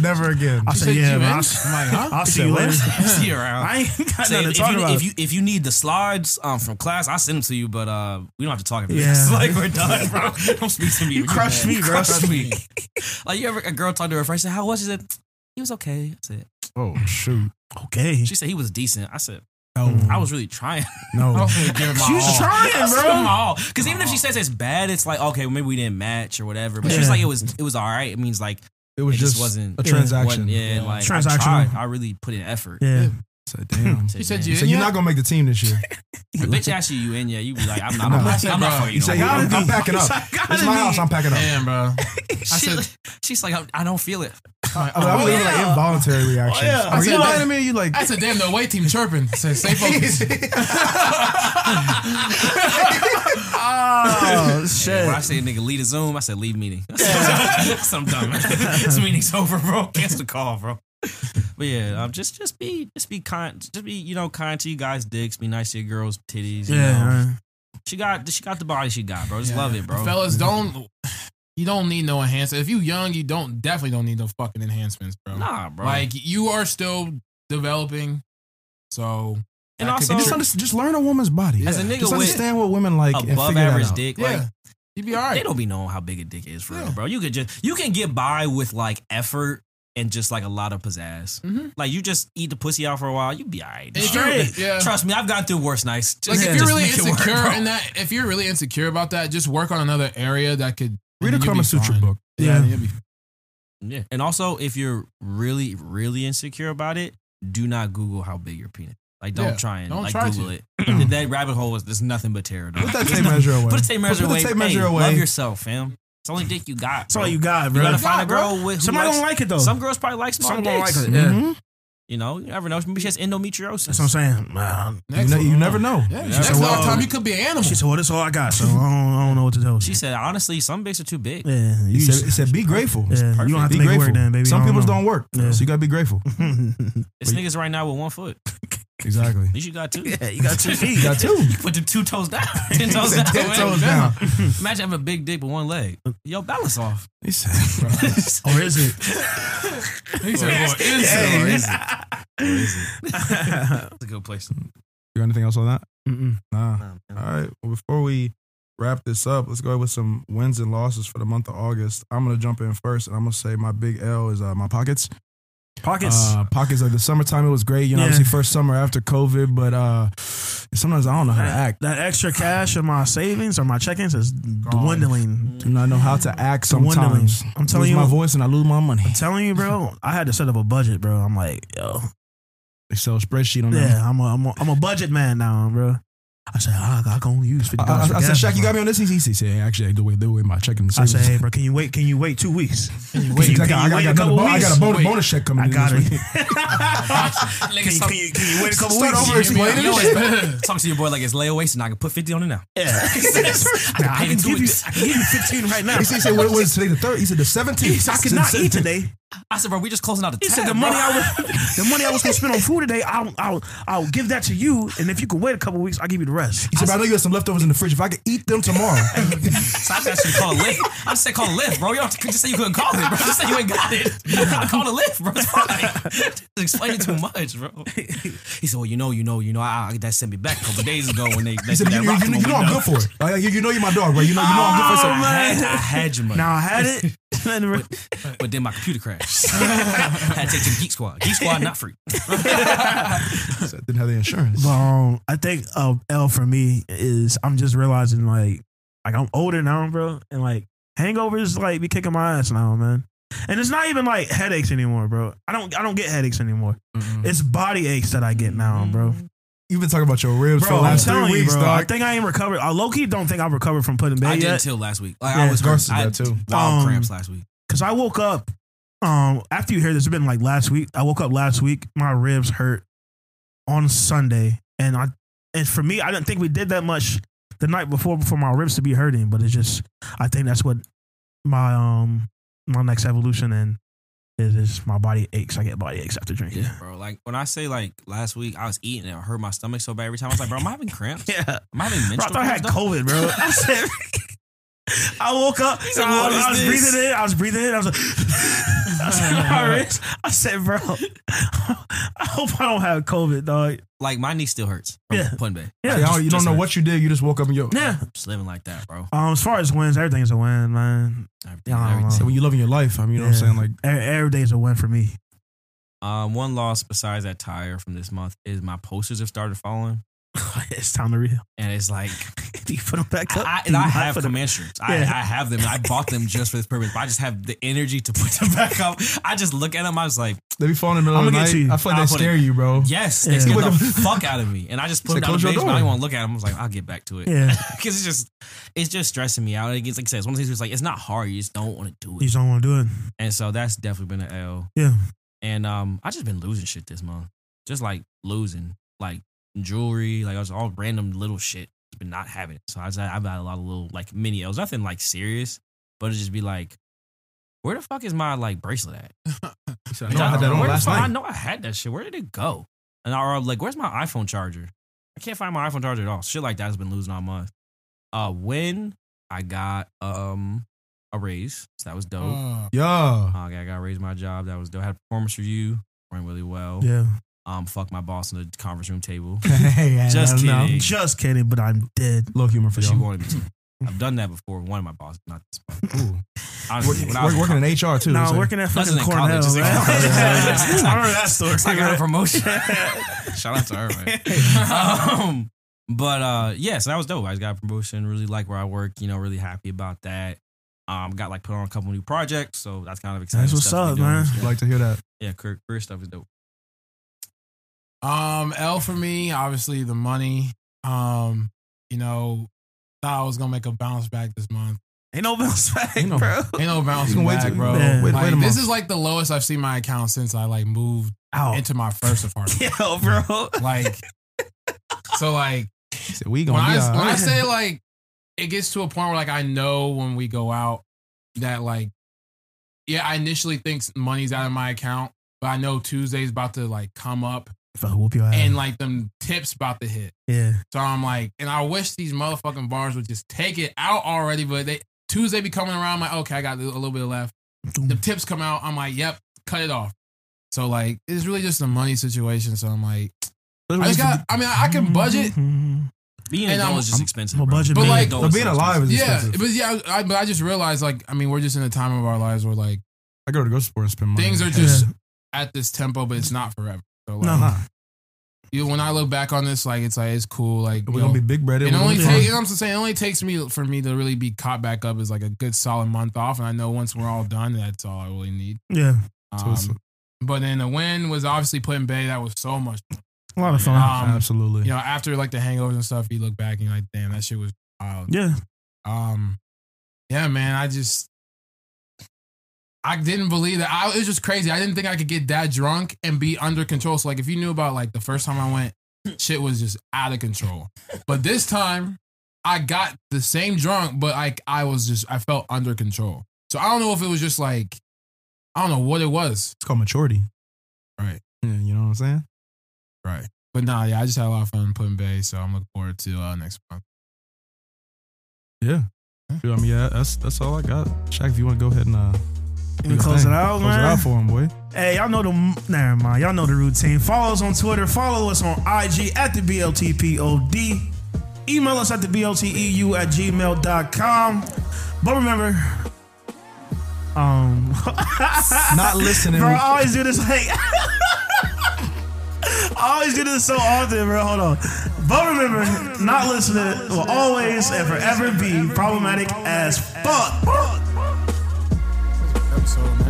Never again. I She said, said, yeah, "You man. in?" I'll, I'm like, huh? I'll see said, you what? later. See you around. I ain't got Say, nothing if, to talk you, about. if you if you need the slides um, from class, I'll send them to you, but uh, we don't have to talk about Yeah. this. Like we're done, bro. Don't speak to me. You crushed me, bro. Crushed me. like you ever a girl talked to her friend, she said, "How was?" She said, "He was okay." I said, oh shoot. okay. "She said he was decent." I said, No. "I was really trying." No. Hopefully, give it my She was all. trying, bro. said my all. Because even if she says it's bad, it's like okay, well, maybe we didn't match or whatever. But she was like, it was it was all right. It means like It was it just, just wasn't a transaction. wasn't- yeah, Yeah. like Transactional. I tried. I really put in effort. Yeah. I said, damn. Said, She said "Man." you so in you're not gonna make the team this year. The bitch asks you, you in? Yeah, you be like, I'm not. I'm I not, I'm not bro, for you. You no say, more. I'm, I'm packing up. It's my house. I'm packing up. Damn, bro. She- said- she's like, I, I don't feel it. I, mean, I believe like involuntary oh, reactions. Oh, yeah. Are I you said lying to me? You like? I said, damn, the away team chirping. I said, stay focused. Oh shit. When I say nigga lead a Zoom, I said leave meeting. so I'm done. this meeting's over, bro. Cancel the call, bro. But yeah, um, just just be just be kind, just be you know kind to you guys' dicks, be nice to your girls' titties. You Yeah. know. she got she got the body she got, bro. Just Yeah. love it, bro. Fellas, don't. You don't need no enhancements. If you young, you don't definitely don't need no fucking enhancements, bro. Nah, bro. Like you are still developing, so and also just, under, just learn a woman's body. as a nigga Just understand what women like and above figure that average out. dick, like yeah, you'd be all right. they don't be knowing how big a dick is for real, bro. You could just you can get by with like effort and just like a lot of pizzazz. Mhm. Like you just eat the pussy out for a while, you'd be alright. And if Straight. yeah. Trust me, I've gone through worse nights. Just, like if you're really make it work, insecure in that, if you're really insecure about that, just work on another area that could Read a and Kama Sutra book. Yeah, Yeah. be Yeah. And also, if you're really, really insecure about it, do not Google how big your penis. Like, don't Yeah, try and don't like try Google to. it. that rabbit hole is there's nothing but terror. dog. Put that There's tape no- measure away. Put a tape measure Put away. the tape Hey, measure away. Love yourself, fam. It's the only dick you got. That's all you got, bro. You gotta find a got, bro. girl with who Somebody likes, don't like it though. Some girls probably like small Some don't dicks. like it. Yeah. Mhm. You know, you never know. Maybe she has endometriosis. That's what I'm saying. Man. You, next. ne- you never know. yeah, Yeah. next So, uh, time you could be an animal. She said, "Well, that's all I got, so I don't, I don't know what to tell you." She said, honestly, some dicks are too big. "Yeah, He you said, he said, be grateful. yeah, you don't have Be to make it grateful. work, then, baby. Some I people's know. don't work, Yeah. so you gotta be grateful. This nigga's right now with one foot. Exactly. At least you got two. yeah, you got two feet. You got two. You put the two toes down. Ten toes down. Ten man. toes down. Imagine having a big dick with one leg. Yo, balance off. He said, or is it? He said, "Boy, Or is it? Or is it? That's a good place. You got anything else on that? Mm-mm. Nah. Nah. All right. Well, before we wrap this up, let's go with some wins and losses for the month of August. I'm gonna jump in first, and I'm gonna say my big L is uh, my pockets. Pockets. Uh, pockets like the summertime, it was great. You know, Yeah. obviously first summer after COVID, but uh, sometimes I don't know how to act. that extra cash in my savings or my check-ins is dwindling. Do not know how to act Dwindling. sometimes. I'm telling lose you- my voice and I lose my money. I'm telling you, bro. I had to set up a budget, bro. I'm like, yo, Excel spreadsheet on that. yeah, I'm a, I'm a, I'm a budget man now, bro. I said, ah, I, I can only use fifty I, dollars. I, I said, Shaq, you got me on this. He, he said, actually, the way the way my checking I said, hey, bro, can you wait? Can you wait two weeks? Can you Wait, I got, I got, wait got, another, I got a bonus, Wait. bonus check coming I in got this it. week. can, you, can, you, can you wait a couple Start weeks? over, explain You know it. Talk to your boy like it's layaway, so I can put 50 on it now. Yeah. I can Nah, I pay can in two give you. I can give you fifteen right now. He said, he what was today the third? He said the He seventeenth. I cannot eat today. I said, bro, we just closing out the He tab, said the bro. money I was, the money I was gonna spend on food today, I'll, I'll, I'll give that to you, and if you can wait a couple weeks, I'll give you the rest. He said, but I know you have some leftovers in the fridge. If I could eat them tomorrow, So I just call a Lyft. I just said call a Lyft, bro. You don't just say you couldn't call it, bro. Just say you ain't got it. I called a Lyft, bro. It's fine. Just explain it too much, bro. He said, well, you know, you know, you know, I, I that sent me back a couple days ago when they, they he said, did you, you, rock you, you know I'm window. good for it. Like, you, you know you're my dog, right? You know, you know I'm good for it. I So, had, I had your money. Now I had it. and re- But then my computer crashed. I had to take it to Geek Squad. Geek Squad not free. so I didn't have the insurance. But um, I think uh, L for me is I'm just realizing like like I'm older now, bro, and like hangovers like be kicking my ass now, man. And it's not even like headaches anymore, bro. I don't I don't get headaches anymore. It's body aches that I get now, bro. You've been talking about your ribs for Bro, the I'm last three telling you, weeks, bro. I dog. think I ain't recovered. I low key don't think I've recovered from putting I bed did yet. until last week. Like Yeah, I was Garcia did I that had too. Wild Um, cramps last week. Cause I woke up, um, after you hear this, it's been like last week. I woke up last week, my ribs hurt on Sunday, and I, and for me, I didn't think we did that much the night before before my ribs to be hurting, but it's just, I think that's what my um my next evolution and is is my body aches. I get body aches after drinking. Yeah, bro. Like when I say like last week, I was eating and it hurt my stomach so bad every time. I was like, bro, am I having cramps? Yeah, Am I having bro, I menstrual thought I had? COVID, bro. I said. I woke up. said, I, "What is I was this?" breathing in. I was breathing in. I was like, I said, my wrist. I said, bro, I hope I don't have COVID, dog. Like my knee still hurts from Yeah. Put-in-Bay. Yeah. Yeah, you don't know hurt. what you did. You just woke up and yo. Yeah. Just living like that, bro. Um, as far as wins, everything's a win, man. Everything, Yeah, I don't everything. So when you're loving your life, I mean, you know what I'm saying? Like, Every, every day's a win for me. Um, one loss besides that tire from this month is my posters have started falling, it's time to real. and it's like Do you put them back up? I, Do and I have put 'em- Command strips. I, Yeah. I have them. I bought them just for this purpose. But I just have the energy to put them back up. I just look at them. I was like, they be falling in the middle I'ma of the night. you. I feel like I'll they scare it- you, bro. yes, Yeah. they scare Wake the fuck out of me. And I just put Say, them down close the your basement. I door. don't want to look at them. I was like, I'll get back to it. Yeah. because it's just it's just stressing me out. It's like I said, it's one of those things. Where it's like it's not hard. You just don't want to do it. You just don't want to do it. And so that's definitely been an L. Yeah. And um, I just been losing shit this month. Just like losing, like jewelry, like I was all random little shit. Just been not having it. So I just, I've had a lot of little like mini L's. Nothing like serious, but it just be like, where the fuck is my like bracelet at? He I know I had that on last fuck- I know I had that shit. Where did it go? And I or like, where's my iPhone charger? I can't find my iPhone charger at all. Shit like that has been losing all month. Uh, when I got um a raise, so that was dope. Uh, Yeah. Uh, I got raised my job. That was dope. I had a performance review. Went really well. Yeah. Um, fuck my boss on the conference room table. hey, Just I don't know. kidding. Just kidding, but I'm dead. Low humor for But she y'all. wanted me to. I've done that before. One of my bosses, not this one. Ooh. Honestly, when I Work, was working in HR too. No, so- working at fucking in Cornell. college, it's in man. college. I remember that story. I got a promotion. Shout out to her, man. um, but uh, yeah, so that was dope. I just got a promotion. Really like where I work. You know, really happy about that. Um, got like put on a couple new projects, so that's kind of exciting. That's what's stuff up, man. I'd like to hear that. Yeah, career, career stuff is dope. Um, L for me, obviously the money. Um, you know, thought I was gonna make a bounce back this month. Ain't no bounce back, Ain't no- bro. Ain't no You bouncing wait back, till- bro. Yeah. Wait, Like, wait a this month. is like the lowest I've seen my account since I like moved Ow. into my first apartment. Yo, bro. like, so like He said, we gonna be I all when I say like it gets to a point where like I know when we go out that like yeah I initially think money's out of my account, but I know Tuesday's about to like come up Fuck, whoop your ass. and like them tips about to hit. yeah. So I'm like, and I wish these motherfucking bars would just take it out already, but they Tuesday be coming around. I'm like, okay, I got a little bit left. The tips come out. I'm like, yep, cut it off. So like, it's really just a money situation. So I'm like, I just got. I mean, I can budget. Being And an I'm- is just I'm- expensive. I'm a budget But like- an But being alive is Yeah, expensive. but yeah, I, but I just realized like, I mean, we're just in a time of our lives where like I go to the grocery store and spend money. things are just at this tempo, but it's not forever. So like, No. Nah, you, when I look back on this, like it's like it's cool. Like we're gonna know, be big breaded. It only takes, you know what I'm saying? It only takes me for me to really be caught back up is like a good solid month off. And I know once we're all done, that's all I really need. Yeah. So Um, but then the win was obviously Put-in-Bay. That was so much. A lot of fun. Um, Absolutely. You know, after like the hangovers and stuff, you look back and you're like, damn, that shit was wild. yeah. Um, yeah, man, I just I didn't believe that. I, it was just crazy. I didn't think I could get that drunk and be under control. So like, if you knew about like the first time I went, shit was just out of control. But this time, I got the same drunk, but like I was just I felt under control. So I don't know if it was just like I don't know what it was. It's called maturity. Right. Yeah, you know what I'm saying? Right. But nah, yeah, I just had a lot of fun Put-in-Bay, so I'm looking forward to uh, next month. Yeah. I mean, yeah, that's that's all I got. Shaq, if you want to go ahead and uh, You your close thing. it out, close man. it out for him, boy. Hey, y'all know the never mind. Y'all know the routine. Follow us on Twitter. Follow us on IG at the BLTPOD. Email us at the BLTEU at gmail.com. But remember, um, Not listening. bro, I always do this like I always do this so often, bro. Hold on. But remember, not listening will always and forever be problematic as fuck. So.